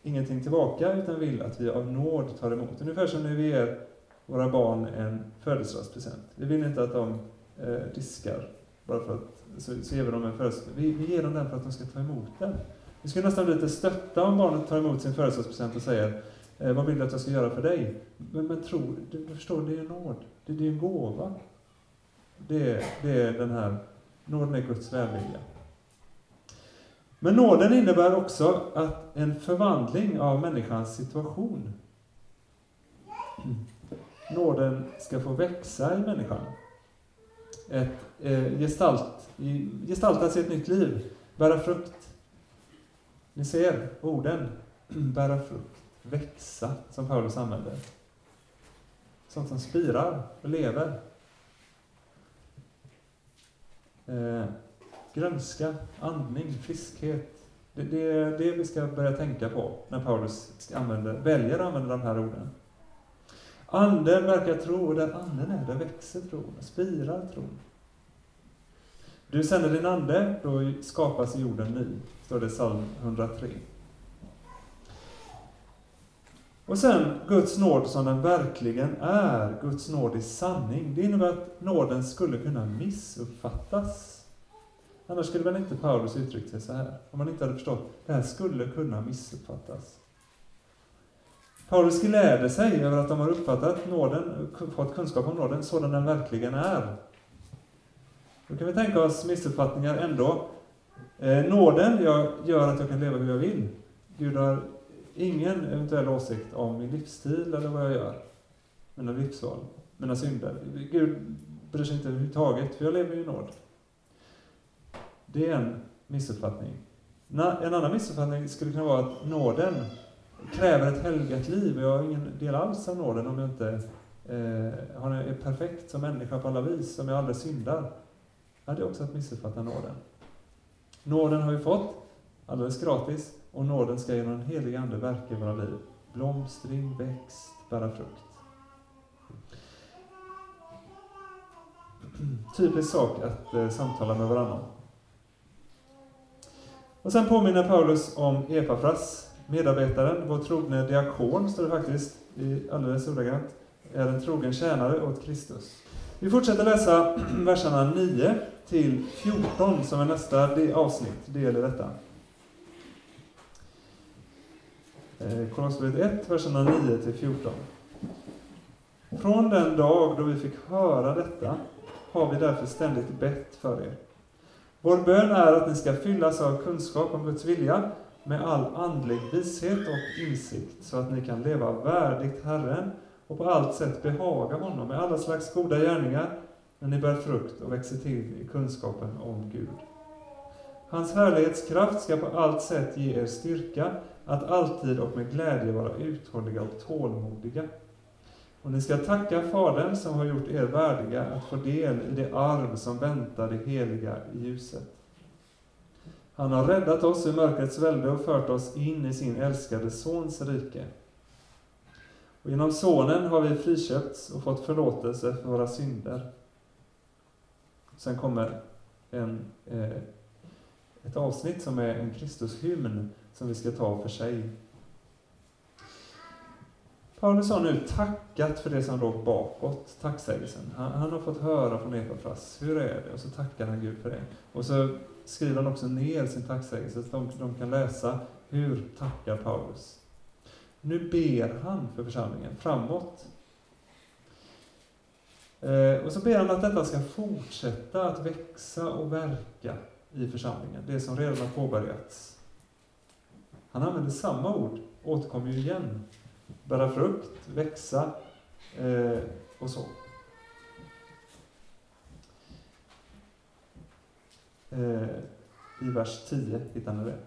ingenting tillbaka, utan vill att vi av nåd tar emot. Ungefär som när vi ger våra barn en födelsedagspresent. Vi vill inte att de eh, diskar, bara för att, så, så ger vi dem en födelsedagspresent. Vi, vi ger dem den för att de ska ta emot den. Vi skulle nästan bli lite stötta om barnet tar emot sin födelsedagspresent och säger eh, Vad vill du att jag ska göra för dig? Men, men tro, du, du förstår, det är nåd. Det, det är en gåva. Det, det är den här, nåden är Guds välvilja. Men nåden innebär också att en förvandling av människans situation. Nåden ska få växa i människan. Ett, eh, gestalt, gestaltas i ett nytt liv, bära frukt. Ni ser orden, bära frukt, växa, som Paulus använder. Sånt som spirar och lever. Eh, grönska, andning, friskhet. Det, det är det vi ska börja tänka på när Paulus använder, väljer att använda de här orden. Anden verkar tro, och där anden är, där växer tron, spirar tron. Du sänder din ande, då skapas jorden ny, står det i psalm 103. Och sen Guds nåd som den verkligen är, Guds nåd i sanning. Det innebär att nåden skulle kunna missuppfattas. Annars skulle väl inte Paulus uttryckt sig så här, om man inte hade förstått att det här skulle kunna missuppfattas. Paulus gläder sig över att de har uppfattat nåden, fått kunskap om nåden sådan den verkligen är. Då kan vi tänka oss missuppfattningar ändå. Eh, nåden jag, gör att jag kan leva hur jag vill. Gud har ingen eventuell åsikt om min livsstil eller vad jag gör. Mina livsval, mina synder. Gud bryr sig inte överhuvudtaget, för jag lever ju i nåd. Det är en missuppfattning. En annan missuppfattning skulle kunna vara att nåden kräver ett helgat liv. Jag har ingen del alls av nåden om jag inte eh, är perfekt som människa på alla vis, om jag aldrig syndar. Ja, det är också att missuppfatta nåden. Nåden har vi fått alldeles gratis och nåden ska genom den helige Ande verka i våra liv. Blomstring, växt, bära frukt. Typisk sak att eh, samtala med varandra. Och sen påminner Paulus om Epafras, medarbetaren, vår trogne diakon, står det faktiskt i alldeles ordagrant, är en trogen tjänare åt Kristus. Vi fortsätter läsa verserna 9 till 14 som är nästa avsnitt, del i detta. Eh, Kolosserbrevet 1, verserna 9 till 14. Från den dag då vi fick höra detta har vi därför ständigt bett för er. Vår bön är att ni ska fyllas av kunskap om Guds vilja med all andlig vishet och insikt, så att ni kan leva värdigt Herren och på allt sätt behaga honom med alla slags goda gärningar, när ni bär frukt och växer till i kunskapen om Gud. Hans härlighetskraft ska på allt sätt ge er styrka att alltid och med glädje vara uthålliga och tålmodiga. Och ni ska tacka Fadern som har gjort er värdiga att få del i det arv som väntar det heliga i ljuset. Han har räddat oss ur mörkrets välde och fört oss in i sin älskade Sons rike. Och genom Sonen har vi friköpts och fått förlåtelse för våra synder. Sen kommer en, eh, ett avsnitt som är en Kristushymn som vi ska ta för sig. Paulus har nu tackat för det som låg bakåt, tacksägelsen. Han, han har fått höra från Epafras, hur är det? Och så tackar han Gud för det. Och så skriver han också ner sin tacksägelse, så de, de kan läsa hur tackar Paulus. Nu ber han för församlingen framåt. Eh, och så ber han att detta ska fortsätta att växa och verka i församlingen, det som redan har påbörjats. Han använder samma ord, återkommer ju igen. Bära frukt, växa eh, och så. Eh, I vers 10 hittar ni det.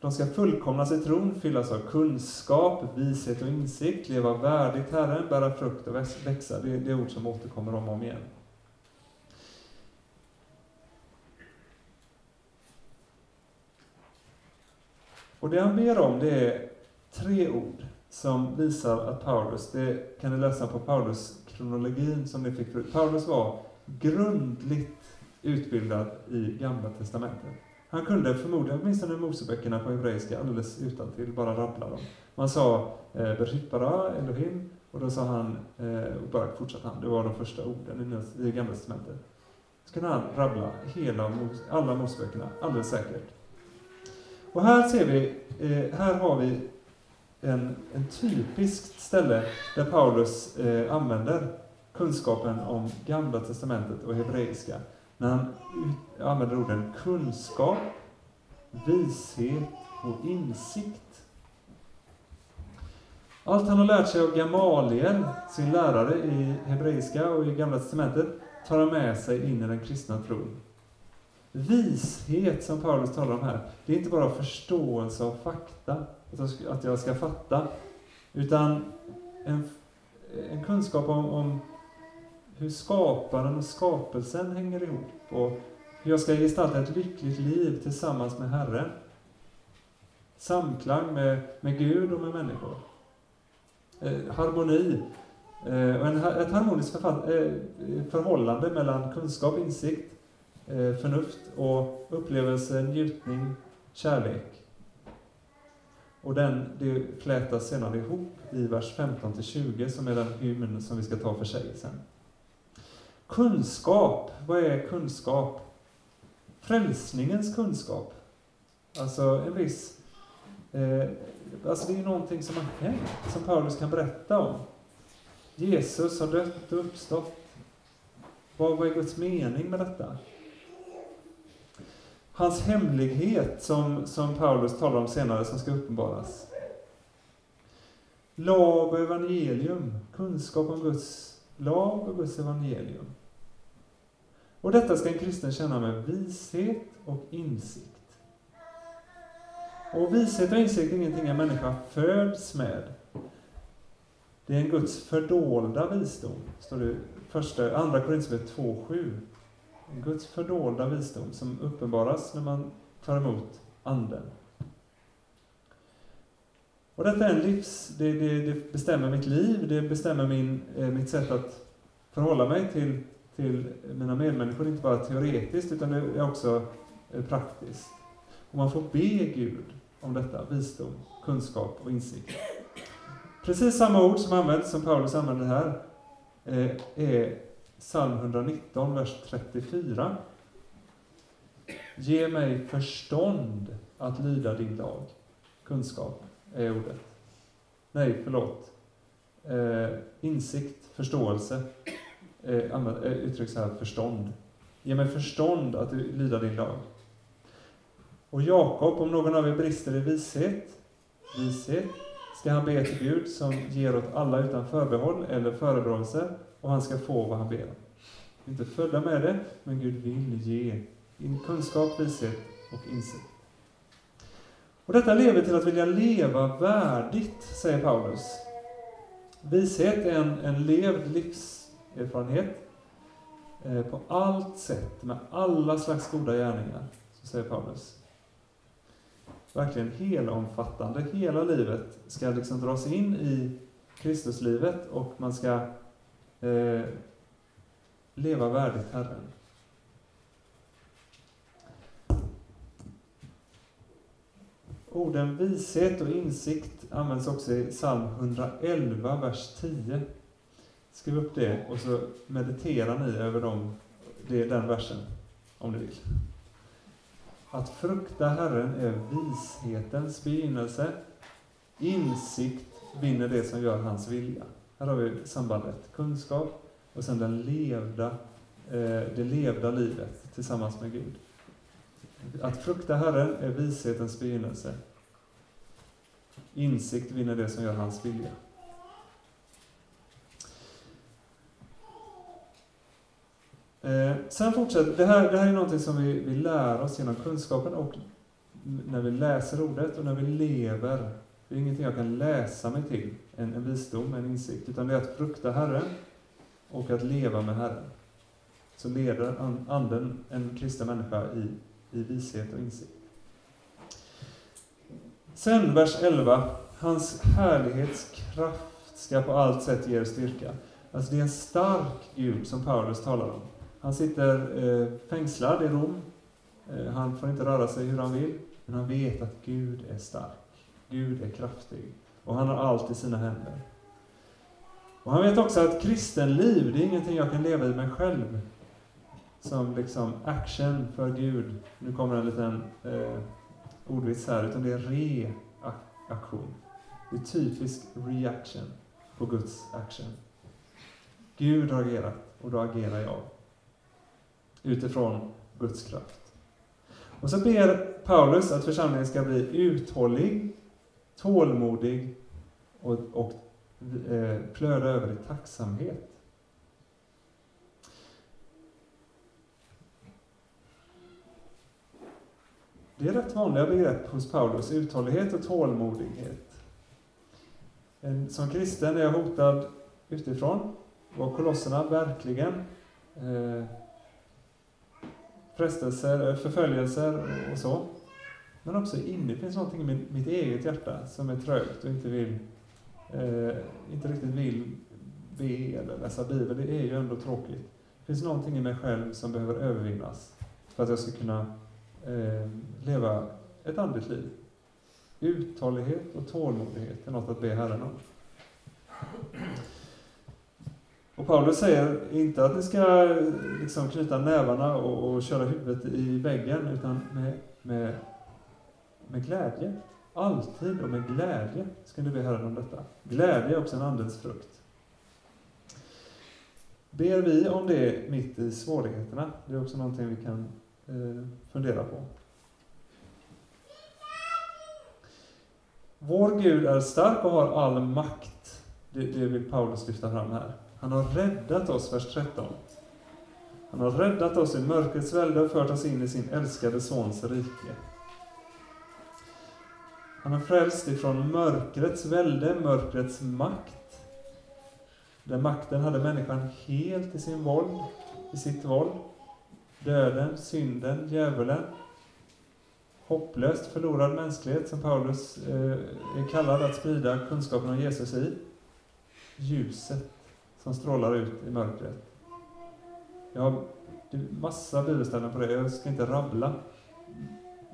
De ska fullkomnas i tron, fyllas av kunskap, vishet och insikt, leva värdigt Herren, bära frukt och växa. Det är, det är ord som återkommer om och om igen. Och det han ber om, det är tre ord som visar att Paulus, det kan ni läsa på Paulus-kronologin som ni fick förut. Paulus var grundligt utbildad i Gamla Testamentet. Han kunde förmodligen åtminstone Moseböckerna på hebreiska alldeles utan till bara rabbla dem. Man sa eh, Elohim, och då sa han, eh, och bara fortsatte han, det var de första orden i, i Gamla Testamentet. Så kunde han rabbla hela, alla Moseböckerna, alldeles säkert. Och här ser vi, eh, här har vi en, en typiskt ställe där Paulus eh, använder kunskapen om Gamla Testamentet och hebreiska när han använder orden kunskap, vishet och insikt. Allt han har lärt sig av Gamaliel, sin lärare i hebreiska och i Gamla Testamentet, tar han med sig in i den kristna tron. Vishet, som Paulus talar om här, det är inte bara förståelse av fakta, att jag ska fatta, utan en, en kunskap om, om hur skaparen och skapelsen hänger ihop och hur jag ska gestalta ett lyckligt liv tillsammans med Herren. Samklang med, med Gud och med människor. Eh, harmoni. Eh, och en, ett harmoniskt förfall, eh, förhållande mellan kunskap, insikt, eh, förnuft och upplevelse, njutning, kärlek. Och den, det flätas sedan ihop i vers 15 20 som är den hymn som vi ska ta för sig sen. Kunskap, vad är kunskap? Frälsningens kunskap. Alltså en viss... Eh, alltså det är ju någonting som har hänt, som Paulus kan berätta om. Jesus har dött och uppstått. Vad, vad är Guds mening med detta? Hans hemlighet som, som Paulus talar om senare, som ska uppenbaras. Lag och evangelium, kunskap om Guds lag och Guds evangelium. Och detta ska en kristen känna med vishet och insikt. Och vishet och insikt är ingenting en människa föds med. Det är en Guds fördolda visdom, står det första, andra Korinthierbrevet 2.7. En Guds fördolda visdom som uppenbaras när man tar emot Anden. Och detta är en livs... Det, det, det bestämmer mitt liv, det bestämmer min, eh, mitt sätt att förhålla mig till, till mina medmänniskor, inte bara teoretiskt, utan det är också eh, praktiskt. Och man får be Gud om detta, visdom, kunskap och insikt. Precis samma ord som används, som Paulus använder här, eh, är psalm 119, vers 34. Ge mig förstånd att lyda din lag. Kunskap är ordet. Nej, förlåt. Eh, insikt, förståelse, eh, eh uttrycks här förstånd. Ge mig förstånd att lyda din lag. Och Jakob, om någon av er brister i vishet, vishet, ska han be till Gud som ger åt alla utan förbehåll eller förebråelse, och han ska få vad han ber. Inte födda med det, men Gud vill ge in kunskap, vishet och insikt. Och detta leder till att vilja leva värdigt, säger Paulus. Vishet är en, en levd livs erfarenhet, eh, på allt sätt, med alla slags goda gärningar, så säger Paulus verkligen helomfattande. Hela livet ska liksom dras in i Kristuslivet och man ska eh, leva värdigt Herren. Orden vishet och insikt används också i psalm 111, vers 10. Skriv upp det och så mediterar ni över dem, det, den versen, om ni vill. Att frukta Herren är vishetens begynnelse. Insikt vinner det som gör hans vilja. Här har vi sambandet kunskap och sen den levda, eh, det levda livet tillsammans med Gud. Att frukta Herren är vishetens begynnelse. Insikt vinner det som gör hans vilja. Eh, sen fortsätter, det här, det här är någonting som vi, vi lär oss genom kunskapen och när vi läser ordet och när vi lever. Det är ingenting jag kan läsa mig till, en, en visdom, en insikt, utan det är att frukta Herren och att leva med Herren. Så leder Anden en kristen människa i, i vishet och insikt. Sen vers 11. Hans härlighetskraft ska på allt sätt ge er styrka. Alltså det är en stark Gud som Paulus talar om. Han sitter eh, fängslad i Rom. Eh, han får inte röra sig hur han vill, men han vet att Gud är stark. Gud är kraftig. Och han har allt i sina händer. Och han vet också att kristenliv, det är ingenting jag kan leva i mig själv. Som liksom action för Gud. Nu kommer en liten eh, ordvits här, utan det är reaktion. Det är typisk reaction på Guds action. Gud har agerat och då agerar jag utifrån Guds kraft. Och så ber Paulus att församlingen ska bli uthållig, tålmodig och, och eh, flöda över i tacksamhet. Det är rätt vanliga begrepp hos Paulus, uthållighet och tålmodighet. En, som kristen är jag hotad utifrån, var kolosserna verkligen. Eh, frestelser, eh, förföljelser och så. Men också inne finns någonting i mitt eget hjärta som är trögt och inte vill, eh, inte riktigt vill be eller läsa Bibeln. Det är ju ändå tråkigt. Det finns någonting i mig själv som behöver övervinnas för att jag ska kunna eh, leva ett andligt liv. Uthållighet och tålmodighet är något att be Herren om. Och Paulus säger inte att ni ska liksom knyta nävarna och, och köra huvudet i väggen, utan med, med, med glädje. Alltid och med glädje ska ni be Herren om detta. Glädje är också en andens frukt. ber vi om det mitt i svårigheterna? Det är också någonting vi kan eh, fundera på. Vår Gud är stark och har all makt. Det, det vill Paulus lyfta fram här. Han har räddat oss, vers 13. Han har räddat oss i mörkrets välde och fört oss in i sin älskade Sons rike. Han har frälst ifrån mörkrets välde, mörkrets makt. Den makten hade människan helt i sin våld, i sitt våld. Döden, synden, djävulen. Hopplöst förlorad mänsklighet som Paulus eh, är kallad att sprida kunskapen om Jesus i. Ljuset som strålar ut i mörkret. Jag har massa bibelställen på det, jag ska inte rabbla.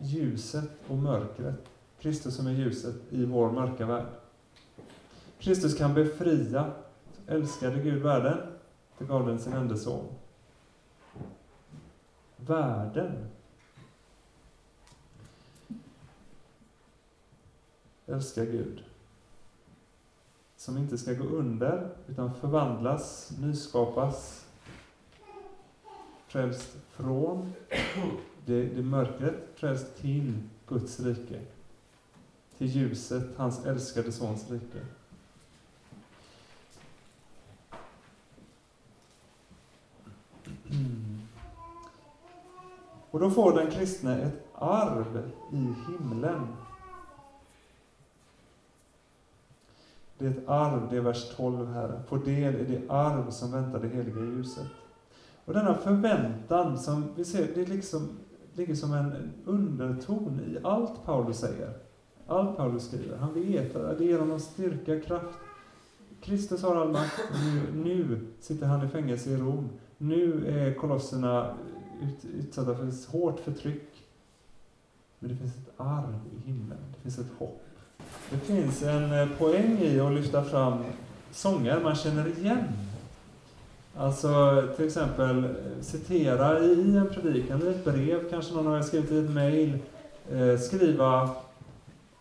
Ljuset och mörkret. Kristus som är ljuset i vår mörka värld. Kristus kan befria. älskade Gud världen, det gav den sin enda son. Världen. Älskar Gud. Som inte ska gå under, utan förvandlas, nyskapas, frälst från det, det mörkret, frälst till Guds rike till ljuset, hans älskade Sons rike. Mm. Och då får den kristne ett arv i himlen. Det är ett arv, det är vers 12 här. Får del i det arv som väntar det heliga ljuset. Och denna förväntan som vi ser, det liksom, ligger som en underton i allt Paulus säger. Allt Paulus skriver. Han vet att det ger honom styrka, kraft. Kristus har all makt. Nu, nu sitter han i fängelse i Rom. Nu är kolosserna ut, utsatta för hårt förtryck. Men det finns ett arv i himlen. Det finns ett hopp. Det finns en eh, poäng i att lyfta fram sånger man känner igen. Alltså till exempel eh, citera i en predikan, i ett brev, kanske någon har skrivit i ett mejl, eh, skriva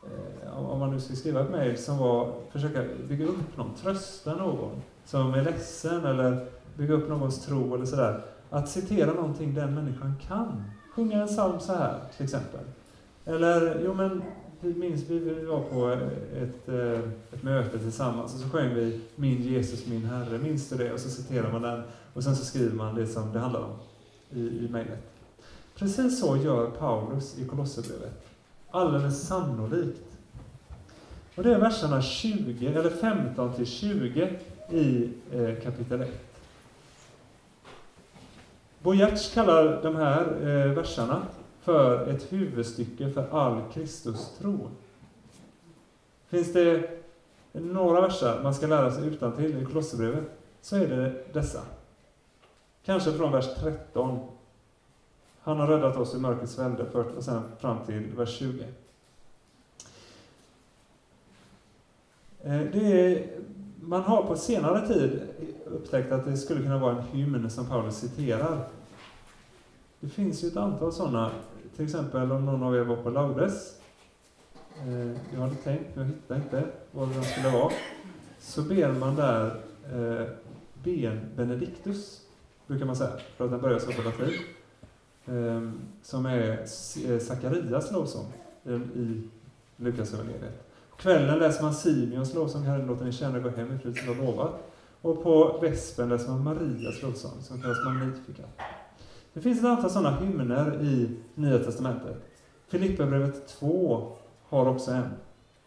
Eh, om man nu ska skriva ett mejl, som var försöka bygga upp någon, trösta någon som är ledsen eller bygga upp någons tro eller sådär. Att citera någonting den människan kan. Sjunga en psalm så här, till exempel. Eller, jo men, minns vi var på ett, eh, ett möte tillsammans och så sjöng vi Min Jesus, min Herre. Minns du det? Och så citerar man den och sen så skriver man det som det handlar om i, i mejlet. Precis så gör Paulus i Kolosserbrevet alldeles sannolikt. Och det är verserna 20, eller 15 till 20 i eh, kapitel 1. Bojerts kallar de här eh, verserna för ett huvudstycke för all Kristustro. Finns det några verser man ska lära sig utan till i Kolosserbrevet, så är det dessa. Kanske från vers 13 han har räddat oss i mörkrets välde, och sen fram till vers 20. Eh, det är, man har på senare tid upptäckt att det skulle kunna vara en hymn som Paulus citerar. Det finns ju ett antal sådana, till exempel om någon av er var på Laudes. Eh, jag hade tänkt, men jag hittade inte vad den skulle vara. Så ber man där eh, Ben Benedictus, brukar man säga, för att den börjar så på latin. Eh, som är Sakarias eh, lovsång i Lukasevangeliet. På kvällen läser man Simeons lovsång, Herren låter ni känna gå hem i frid som lovat. Och på vespen läser man Marias lovsång, som kallas Magnificat. Det finns ett antal sådana hymner i Nya Testamentet. Filipperbrevet 2 har också en.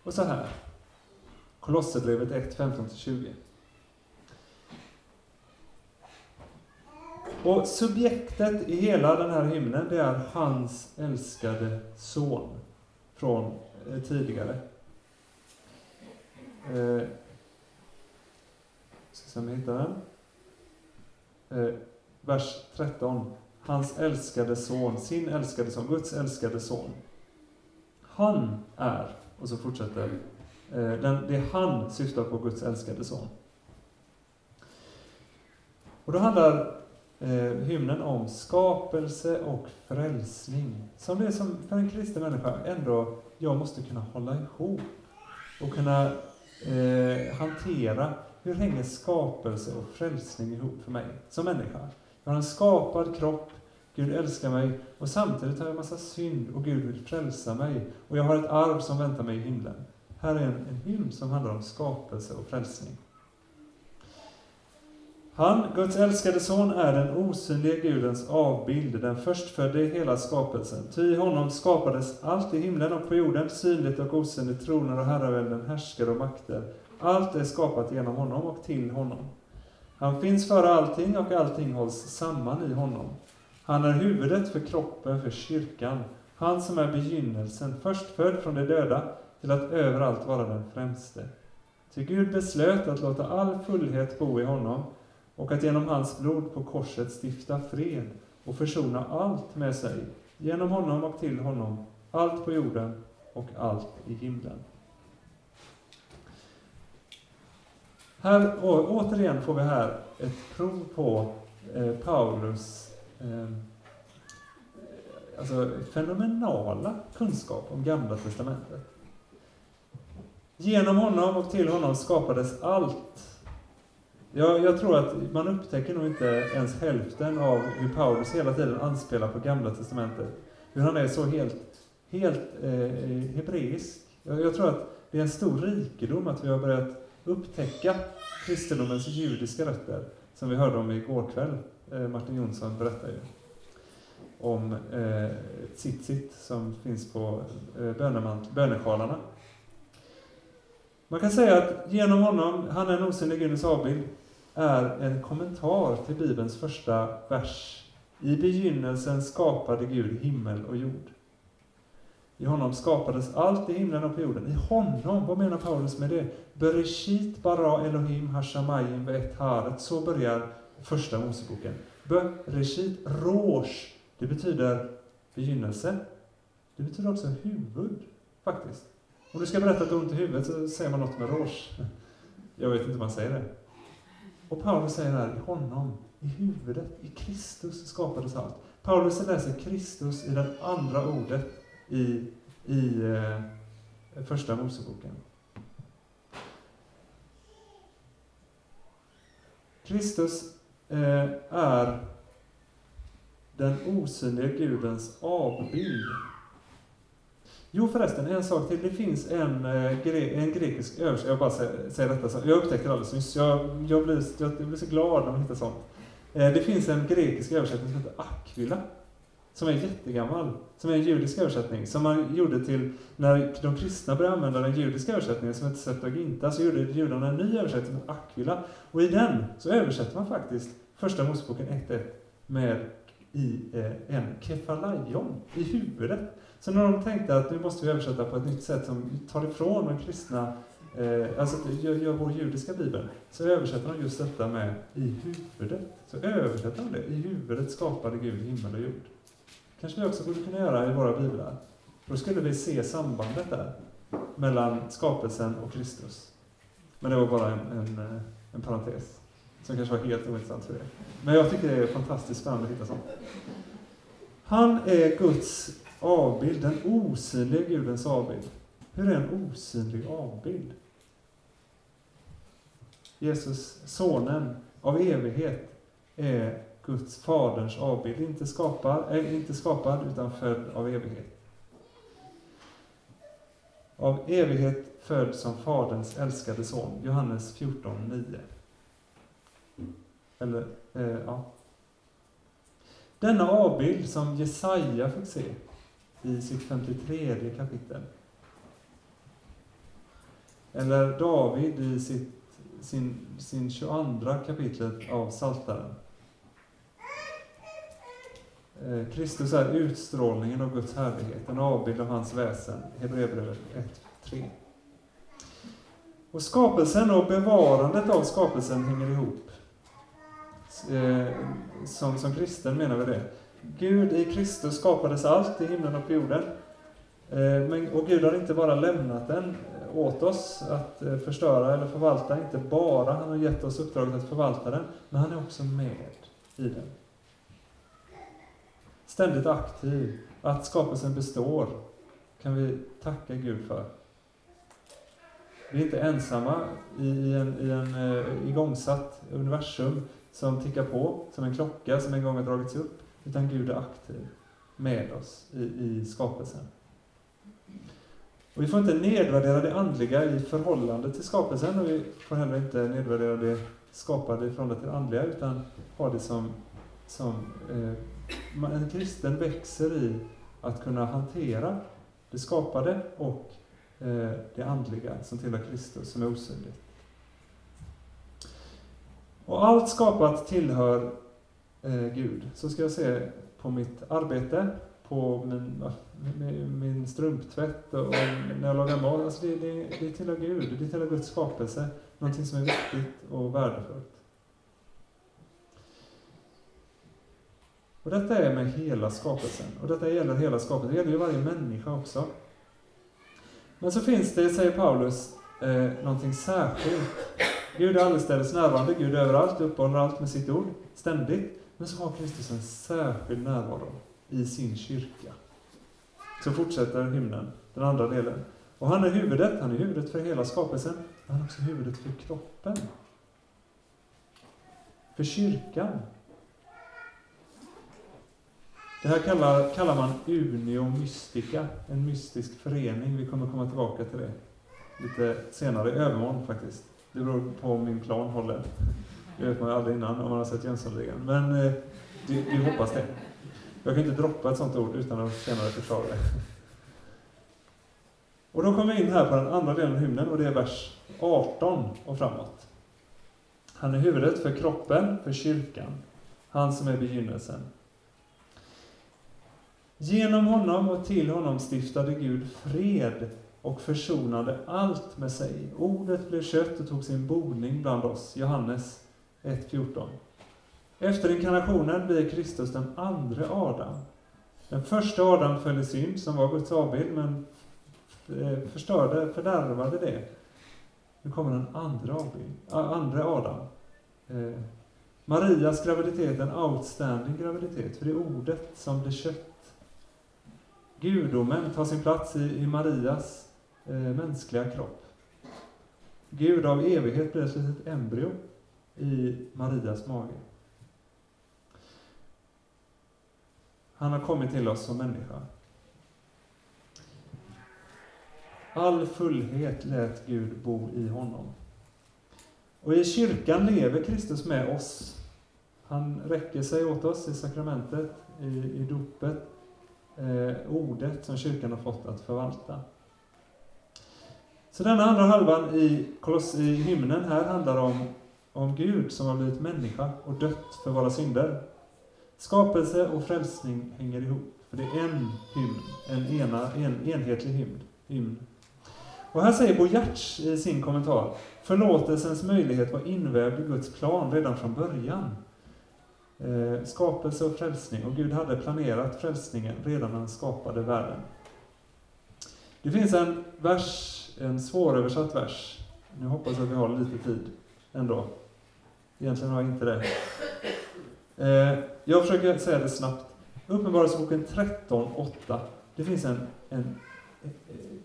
Och så här. Kolosserbrevet 1, 15-20. Och subjektet i hela den här hymnen, det är hans älskade son från eh, tidigare. Eh, ska se om jag hittar den. Eh, vers 13. Hans älskade son, sin älskade son, Guds älskade son. Han är, och så fortsätter eh, den, det han syftar på Guds älskade son. Och då handlar eh, hymnen om skapelse och frälsning. Som det som för en kristen människa ändå, jag måste kunna hålla ihop och kunna eh, hantera hur hänger skapelse och frälsning ihop för mig som människa? Jag har en skapad kropp, Gud älskar mig och samtidigt har jag en massa synd och Gud vill frälsa mig och jag har ett arv som väntar mig i himlen. Här är en, en hymn som handlar om skapelse och frälsning. Han, Guds älskade son, är den osynlige Gudens avbild, den förstfödde i hela skapelsen. Ty i honom skapades allt i himlen och på jorden, synligt och osynligt, troner och herravälden, härskare och makter. Allt är skapat genom honom och till honom. Han finns före allting och allting hålls samman i honom. Han är huvudet för kroppen, för kyrkan. Han som är begynnelsen, förstfödd från de döda, till att överallt vara den främste. Ty Gud beslöt att låta all fullhet bo i honom och att genom hans blod på korset stifta fred och försona allt med sig, genom honom och till honom, allt på jorden och allt i himlen. Här, återigen får vi här ett prov på eh, Paulus eh, alltså fenomenala kunskap om Gamla Testamentet. Genom honom och till honom skapades allt. Jag, jag tror att man upptäcker nog inte ens hälften av hur Paulus hela tiden anspelar på Gamla Testamentet. Hur han är så helt, helt eh, hebreisk. Jag, jag tror att det är en stor rikedom att vi har börjat upptäcka kristendomens judiska rötter, som vi hörde om igår kväll. Eh, Martin Jonsson berättade ju om eh, Tzitzit som finns på eh, bönesjalarna. Man kan säga att genom honom, han är en osynlig Gudens avbild, är en kommentar till Bibelns första vers. I begynnelsen skapade Gud himmel och jord. I honom skapades allt i himlen och på jorden. I honom, vad menar Paulus med det? Bereshit bara Elohim hashamayim vet haret. Så börjar första Moseboken. Bereshit rosh. Det betyder begynnelse. Det betyder också huvud, faktiskt. Om du ska berätta att du har ont i huvudet så säger man något med rosh. Jag vet inte om man säger det. Och Paulus säger här, i honom, i huvudet, i Kristus skapades allt. Paulus läser Kristus i det andra ordet i, i eh, Första Moseboken. Kristus eh, är den osynliga Gudens avbild. Jo förresten, en sak till. Det finns en, eh, gre en grekisk översättning, jag bara säger, säger detta, så. jag upptäckte det alldeles nyss. Jag, jag, blir, jag, jag blir så glad när man hittar sånt. Eh, det finns en grekisk översättning som heter Aquila som är jättegammal, som är en judisk översättning, som man gjorde till, när de kristna började använda den judiska översättningen som heter Septuaginta, så gjorde judarna en ny översättning med Aquila. Och i den så översätter man faktiskt Första Moseboken 1.1 med i eh, en Kefalajon, i huvudet. Så när de tänkte att nu måste vi översätta på ett nytt sätt som tar ifrån de kristna, eh, alltså gör, gör vår judiska bibel, så översätter de just detta med i huvudet. Så översätter de det, i huvudet skapade Gud himmel och jord kanske vi också borde kunna göra i våra biblar. Då skulle vi se sambandet där, mellan skapelsen och Kristus. Men det var bara en, en, eh, en parentes, som kanske var helt ointressant för er. Men jag tycker det är fantastiskt spännande att hitta sånt. Han är Guds avbild, den osynliga Gudens avbild. Hur är en osynlig avbild? Jesus, sonen av evighet, är Guds faderns avbild, inte skapad, är eh, inte skapad utan född av evighet. Av evighet född som Faderns älskade son, Johannes 14.9. Eller, eh, ja. Denna avbild som Jesaja fick se i sitt 53 kapitel. Eller David i sitt, sin, sin 22 kapitlet av Saltaren. Eh, Kristus är utstrålningen av Guds härlighet, en avbild av hans väsen. Hebreerbrevet 1.3. Och skapelsen och bevarandet av skapelsen hänger ihop. Eh, som, som kristen menar vi det. Gud i Kristus skapades allt i himlen och på jorden. Eh, men, och Gud har inte bara lämnat den åt oss att förstöra eller förvalta, inte bara. Han har gett oss uppdraget att förvalta den, men han är också med i den ständigt aktiv, att skapelsen består, kan vi tacka Gud för. Vi är inte ensamma i en, i en uh, igångsatt universum som tickar på som en klocka som en gång har dragits upp, utan Gud är aktiv med oss i, i skapelsen. Och vi får inte nedvärdera det andliga i förhållande till skapelsen och vi får heller inte nedvärdera det skapade i förhållande till det andliga utan ha det som, som eh, en kristen växer i att kunna hantera det skapade och eh, det andliga som tillhör Kristus, som är osynligt. Och allt skapat tillhör eh, Gud. Så ska jag se på mitt arbete, på min, min strumptvätt och när jag lagar mat. Alltså det, det, det tillhör Gud, det tillhör Guds skapelse. Någonting som är viktigt och värdefullt. Och detta är med hela skapelsen. Och detta gäller hela skapelsen. Det gäller ju varje människa också. Men så finns det, säger Paulus, eh, någonting särskilt. Gud är allestädes närvarande, Gud är överallt, uppehåller allt med sitt ord, ständigt. Men så har Kristus en särskild närvaro i sin kyrka. Så fortsätter hymnen, den andra delen. Och han är huvudet, han är huvudet för hela skapelsen, men han är också huvudet för kroppen. För kyrkan. Det här kallar, kallar man Unio Mystica, en mystisk förening. Vi kommer komma tillbaka till det lite senare, i övermorgon faktiskt. Det beror på om min plan håller. Det vet man ju aldrig innan om man har sett Jönssonligan. Men eh, vi, vi hoppas det. Jag kan inte droppa ett sånt ord utan att senare förklara det. Och då kommer vi in här på den andra delen av hymnen och det är vers 18 och framåt. Han är huvudet för kroppen, för kyrkan. Han som är begynnelsen. Genom honom och till honom stiftade Gud fred och försonade allt med sig. Ordet blev kött och tog sin boning bland oss. Johannes 1.14. Efter inkarnationen blir Kristus den andra Adam. Den första Adam föll i synd, som var Guds avbild, men eh, förstörde, fördärvade det. Nu kommer den andra, avbild, andra Adam. Eh, Marias graviditet, är en outstanding graviditet, för det är ordet som blir kött. Gudomen tar sin plats i, i Marias eh, mänskliga kropp. Gud av evighet blir ett litet embryo i Marias mage. Han har kommit till oss som människa. All fullhet lät Gud bo i honom. Och i kyrkan lever Kristus med oss. Han räcker sig åt oss i sakramentet, i, i dopet, eh, ordet som kyrkan har fått att förvalta. Så denna andra halvan i, i hymnen här handlar om, om Gud som har blivit människa och dött för våra synder. Skapelse och frälsning hänger ihop, för det är en hymn, en, ena, en enhetlig hymn. hymn. Och här säger Bo Giertz i sin kommentar, förlåtelsens möjlighet var invävd i Guds plan redan från början. Eh, skapelse och frälsning, och Gud hade planerat frälsningen redan när han skapade världen. Det finns en vers, en svåröversatt vers. Nu hoppas jag att vi har lite tid ändå. Egentligen har jag inte det. Eh, jag försöker säga det snabbt. Uppenbarelseboken 13.8. Det finns en, en, en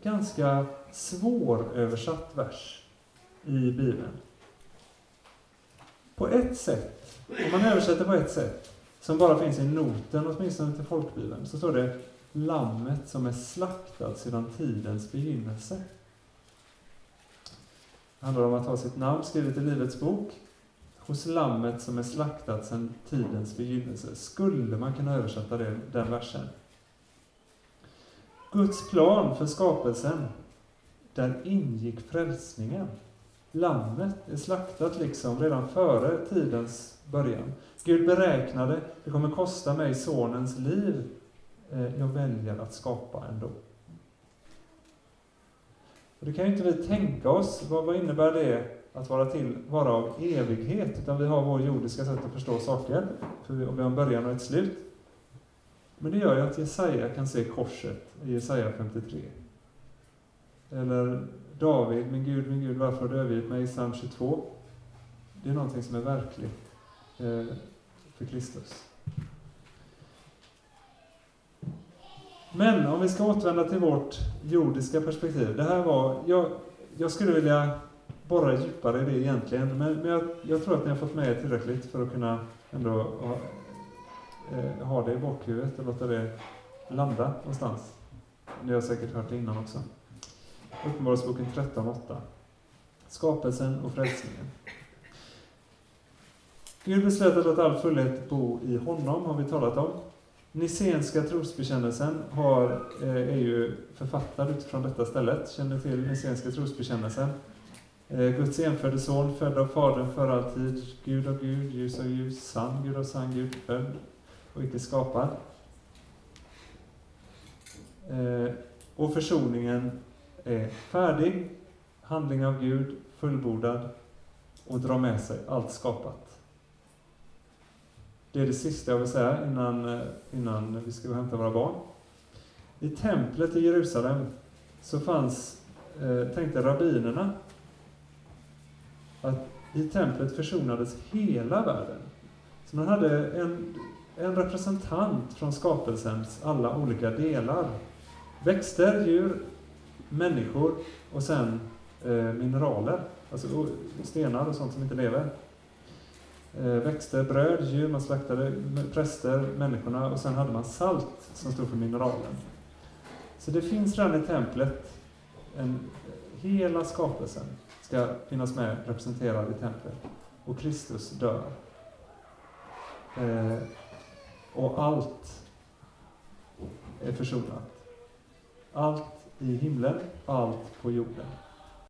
ganska svåröversatt vers i Bibeln. På ett sätt, om man översätter på ett sätt, som bara finns i noten, åtminstone till folkbibeln, så står det Lammet som är slaktat sedan tidens begynnelse. Det handlar om att ha sitt namn skrivet i Livets bok, hos lammet som är slaktat sedan tidens begynnelse. Skulle man kunna översätta det, den versen? Guds plan för skapelsen, där ingick frälsningen. Lammet är slaktat liksom redan före tidens början. Gud beräknade, det kommer kosta mig sonens liv. Eh, jag väljer att skapa ändå. Och det kan ju inte vi tänka oss. Vad, vad innebär det att vara, till, vara av evighet, utan vi har vår jordiska sätt att förstå saker. För vi, och vi har en början och ett slut. Men det gör ju att Jesaja kan se korset i Jesaja 53. Eller David, min Gud, min Gud, varför har du övergivit mig? i psalm 22. Det är någonting som är verkligt eh, för Kristus. Men om vi ska återvända till vårt jordiska perspektiv. Det här var, jag, jag skulle vilja borra djupare i det egentligen, men, men jag, jag, tror att ni har fått med er tillräckligt för att kunna ändå ha, eh, ha det i bakhuvudet och låta det landa någonstans. Ni har säkert hört det innan också. Uppenbarelseboken 13.8. Skapelsen och frälsningen. Gud beslöt att låta all fullhet bo i honom, har vi talat om. Nicenska trosbekännelsen har, eh, är ju författad utifrån detta stället. Känner till Nicenska trosbekännelsen? Eh, Guds enfödde son, född av Fadern för alltid, Gud av Gud, ljus av ljus, sann Gud av sann Gud, född och icke skapad. Eh, och försoningen är färdig, handling av Gud, fullbordad och drar med sig allt skapat. Det är det sista jag vill säga innan, eh, innan vi ska gå och hämta våra barn. I templet i Jerusalem så fanns, eh, tänkte rabbinerna, att i templet försonades hela världen. Så man hade en, en representant från skapelsens alla olika delar. Växter, djur, människor och sen eh, mineraler, alltså stenar och sånt som inte lever. Eh, växter, bröd, djur, man slaktade präster, människorna och sen hade man salt som stod för mineralen. Så det finns redan i templet, en, hela skapelsen ska finnas med representerad i templet. Och Kristus dör. Eh, och allt är försonat. Allt i himlen, allt på jorden.